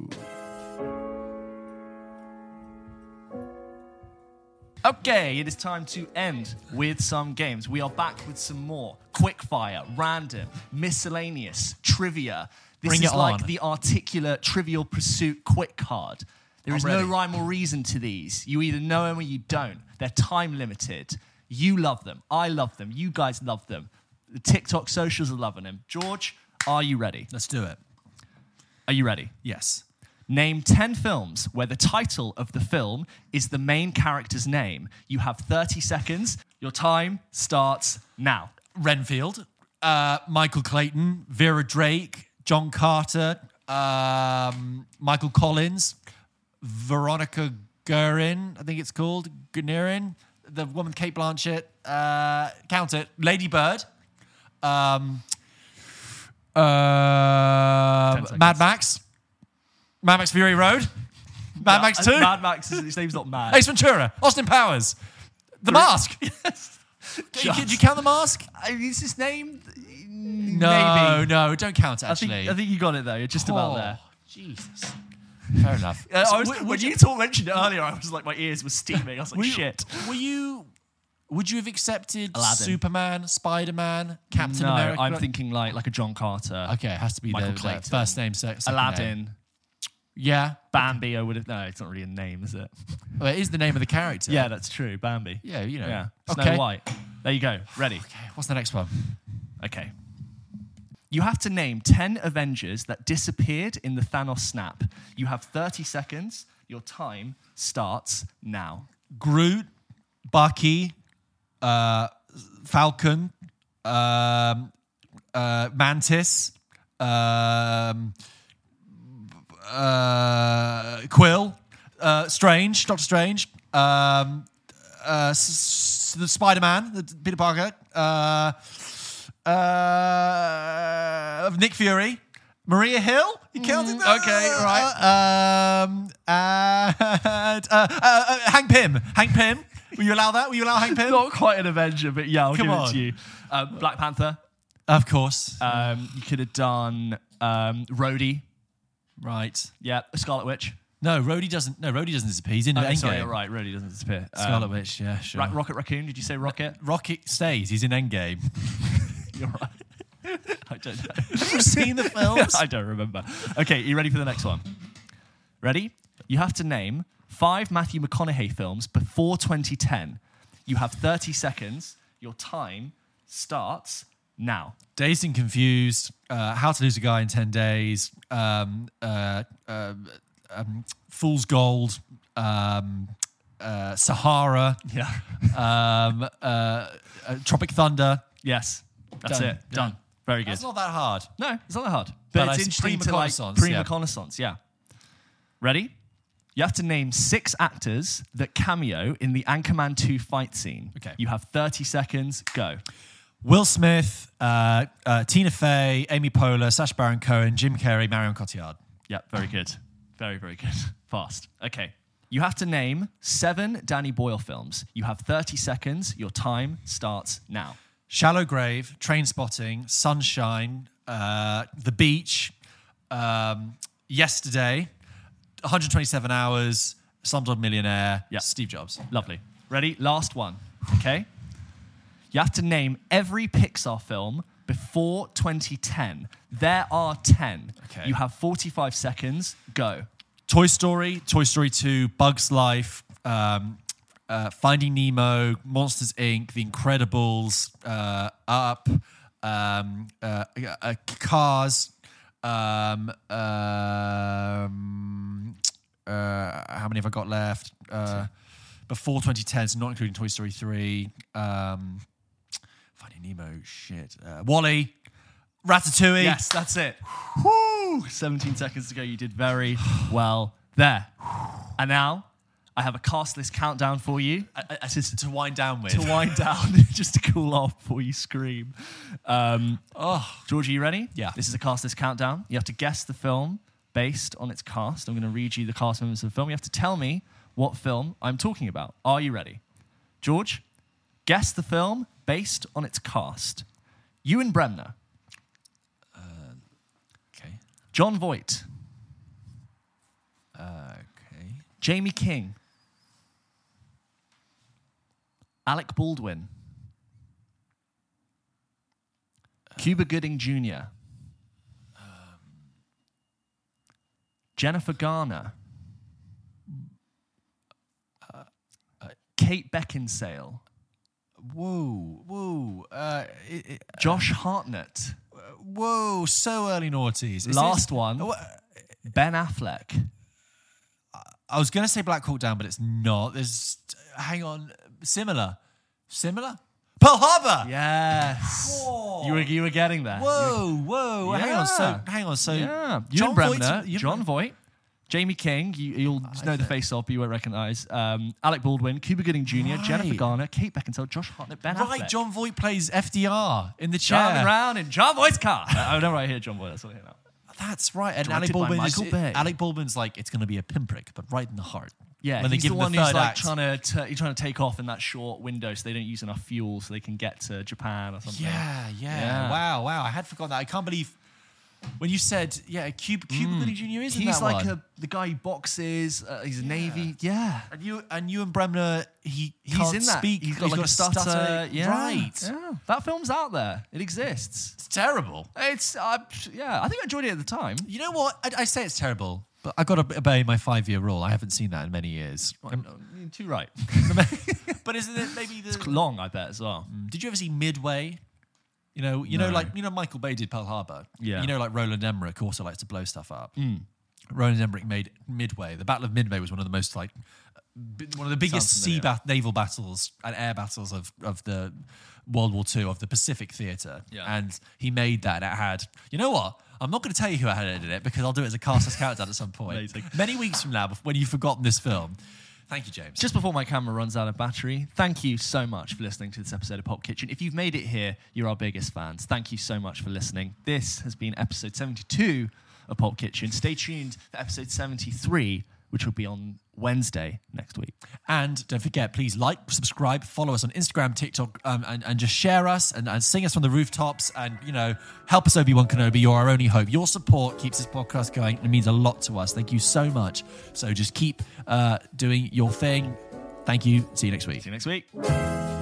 Okay, it is time to end with some games. We are back with some more quickfire, random, miscellaneous, trivia. This Bring is it like on. the articulate Trivial Pursuit quick card. There I'm is ready. no rhyme or reason to these. You either know them or you don't. They're time limited. You love them. I love them. You guys love them. The TikTok socials are loving them. George, are you ready? Let's do it. Are you ready? Yes. Name 10 films where the title of the film is the main character's name. You have 30 seconds. Your time starts now. Renfield, uh, Michael Clayton, Vera Drake, John Carter, um, Michael Collins, Veronica Guerin, I think it's called, Guerin, the woman Cate Blanchett, uh, count it, Lady Bird, um, uh. Mad Max, Mad Max Fury Road, Mad Max 2, Uh, Mad Max, his name's not Mad. Ace Ventura, Austin Powers, The Mask. Did you, did you count The Mask? Is his name? No, Maybe. no, don't count it, I think, actually. I think you got it though. You're just about there. Oh, there. Jesus. Fair enough. Uh, So I was, w- when would you talk, mentioned it earlier, I was like, my ears were steaming. I was like, were you- shit. Were you? Would you have accepted Aladdin. Superman, Spider Man, Captain no, America? I'm thinking like like a John Carter, Okay, it has to be Michael the, the Clayton. first name, se- second Aladdin, name. Yeah, Bambi. I would have. No, it's not really a name, is it? well, it is the name of the character. Yeah, that's true. Bambi. yeah, you know. Yeah. Snow Okay. White. There you go. Ready. Okay, what's the next one? Okay. You have to name 10 Avengers that disappeared in the Thanos snap. You have 30 seconds. Your time starts now. Groot, Bucky, uh, Falcon, um, uh, Mantis, um, uh, Quill, uh, Strange, Doctor Strange, um, uh, S- S- the Spider Man, Peter Parker, uh, uh, Nick Fury. Maria Hill? You counted that? okay, right. Um, and, uh, uh, uh, Hank Pym. Hank Pym. Will you allow that? Will you allow Hank Pym? Not quite an Avenger, but yeah, I'll Come give on. it to you. Um, Black Panther. Of course. Um, you could have done um, Rhodey. right. Yeah, Scarlet Witch. No, Rhodey doesn't. No, Rhodey doesn't disappear. He's in Oh, Endgame. sorry, you're right. Rhodey doesn't disappear. Um, Scarlet Witch. Yeah, sure. Ra- Rocket Raccoon. Did you say Rocket? Rocket stays. He's in Endgame. You're right. I don't know. Have you seen the films? I don't remember. Okay, you ready for the next one? Ready? You have to name five Matthew McConaughey films before 2010. You have 30 seconds. Your time starts now. Dazed and Confused, uh, How to Lose a Guy in 10 Days, um, uh, uh, um, Fool's Gold, um, uh, Sahara, Yeah. um, uh, uh, Tropic Thunder. yes. That's Done. it. Done. Very good. That's not that hard. No, it's not that hard. But But, I- it's interesting to like pre-reconnaissance, yeah. pre-reconnaissance. Yeah. Ready? You have to name six actors that cameo in the Anchorman 2 fight scene. Okay. You have 30 seconds. Go. Will Smith, uh, uh, Tina Fey, Amy Poehler, Sacha Baron Cohen, Jim Carrey, Marion Cotillard. Yeah, very good. Very, very good. Fast. Okay. You have to name seven Danny Boyle films. You have 30 seconds. Your time starts now. Shallow Grave, Trainspotting, Sunshine, uh, The Beach, um, Yesterday, 127 Hours, Slumdog Millionaire, Yeah. Steve Jobs. Lovely. Ready? Last one. Okay. You have to name every Pixar film before 2010. There are 10. Okay. You have 45 seconds. Go. Toy Story, Toy Story 2, Bugs Life, um, uh, Finding Nemo, Monsters Inc., The Incredibles, uh, Up, um, uh, uh, Cars, um, um, uh, how many have I got left? Uh, before 2010, so not including Toy Story 3, um, Finding Nemo, shit, uh, WALL-E, Ratatouille. Yes, that's it. Woo! 17 seconds to go. You did very well there. And now I have a cast list countdown for you. Uh, uh, to, to wind down with. to wind down, just to cool off before you scream. Um, oh, George, are you ready? Yeah. This is a cast list countdown. You have to guess the film based on its cast. I'm going to read you the cast members of the film. You have to tell me what film I'm talking about. Are you ready? George, guess the film based on its cast. Ewan Bremner, okay. Jon Voight, Okay. Jaime King, Alec Baldwin, Cuba Gooding Jr., Jennifer Garner, Kate Beckinsale, Whoa, whoa, uh, it, it- Josh Hartnett, whoa! So early noughties. Is last this- one, uh, Ben Affleck. I was gonna say Black Hawk Down, but it's not. There's, hang on, similar, similar. Pearl Harbor. Yes. You were, you were getting there. Whoa, whoa! Hang on. So, hang on. So, Yeah, John Bremner, you- Jon Voight, Jaime King. You, you'll know the face of, but you won't recognize. Um, Alec Baldwin, Cuba Gooding Jr., Jennifer Garner, Kate Beckinsale, Josh Hartnett, Ben Right, Affleck. Jon Voight plays FDR in the chair. driving around in Jon Voight's car. I know I hear Jon Voight. That's what I hear now. That's right. And Alec Baldwin is. Alec Baldwin's like it's going to be a pinprick, but right in the heart. Yeah, when they he's give the one the who's like act. trying to t- he's trying to take off in that short window, so they don't use enough fuel, so they can get to Japan or something. Yeah, yeah, Yeah. Wow, wow. I had forgotten that. I can't believe when you said, yeah, Cuba, Cuba Gooding Jr. is in he's like a, the guy who boxes. Uh, he's a navy. Yeah, and you and you and Bremner, he he's in that. speak. he's got like a stutter. Yeah, Right. Yeah, that film's out there. It exists. It's terrible. It's uh, yeah. I think I enjoyed it at the time. You know what? I, I say it's terrible, but I got to obey my five-year rule. I haven't seen that in many years. I'm, I'm too right. but isn't it maybe the? Long, I bet as well. Mm. Did you ever see Midway? You know, you know, No. like you know, Michael Bay did Pearl Harbor. Yeah. You know, like Roland Emmerich also likes to blow stuff up. Mm. Roland Emmerich made Midway. The Battle of Midway was one of the most like b- one of the biggest sea familiar. bat- naval battles and air battles of of the World War II of the Pacific Theatre. Yeah. And he made that. And it had. You know what? I'm not going to tell you who I had edited it because I'll do it as a cast as countdown at some point. Amazing. Many weeks from now, when you've forgotten this film. Thank you, James. Just before my camera runs out of battery, thank you so much for listening to this episode of Pulp Kitchen. If you've made it here, you're our biggest fans. Thank you so much for listening. This has been episode 72 of Pulp Kitchen. Stay tuned for episode 73, which will be on Wednesday next week. And don't forget, please like, subscribe, follow us on Instagram, TikTok, um, and, and just share us and, and sing us from the rooftops and, you know, help us, Obi Wan Kenobi. You're our only hope. Your support keeps this podcast going. And it means a lot to us. Thank you so much. So just keep uh, doing your thing. Thank you. See you next week. See you next week.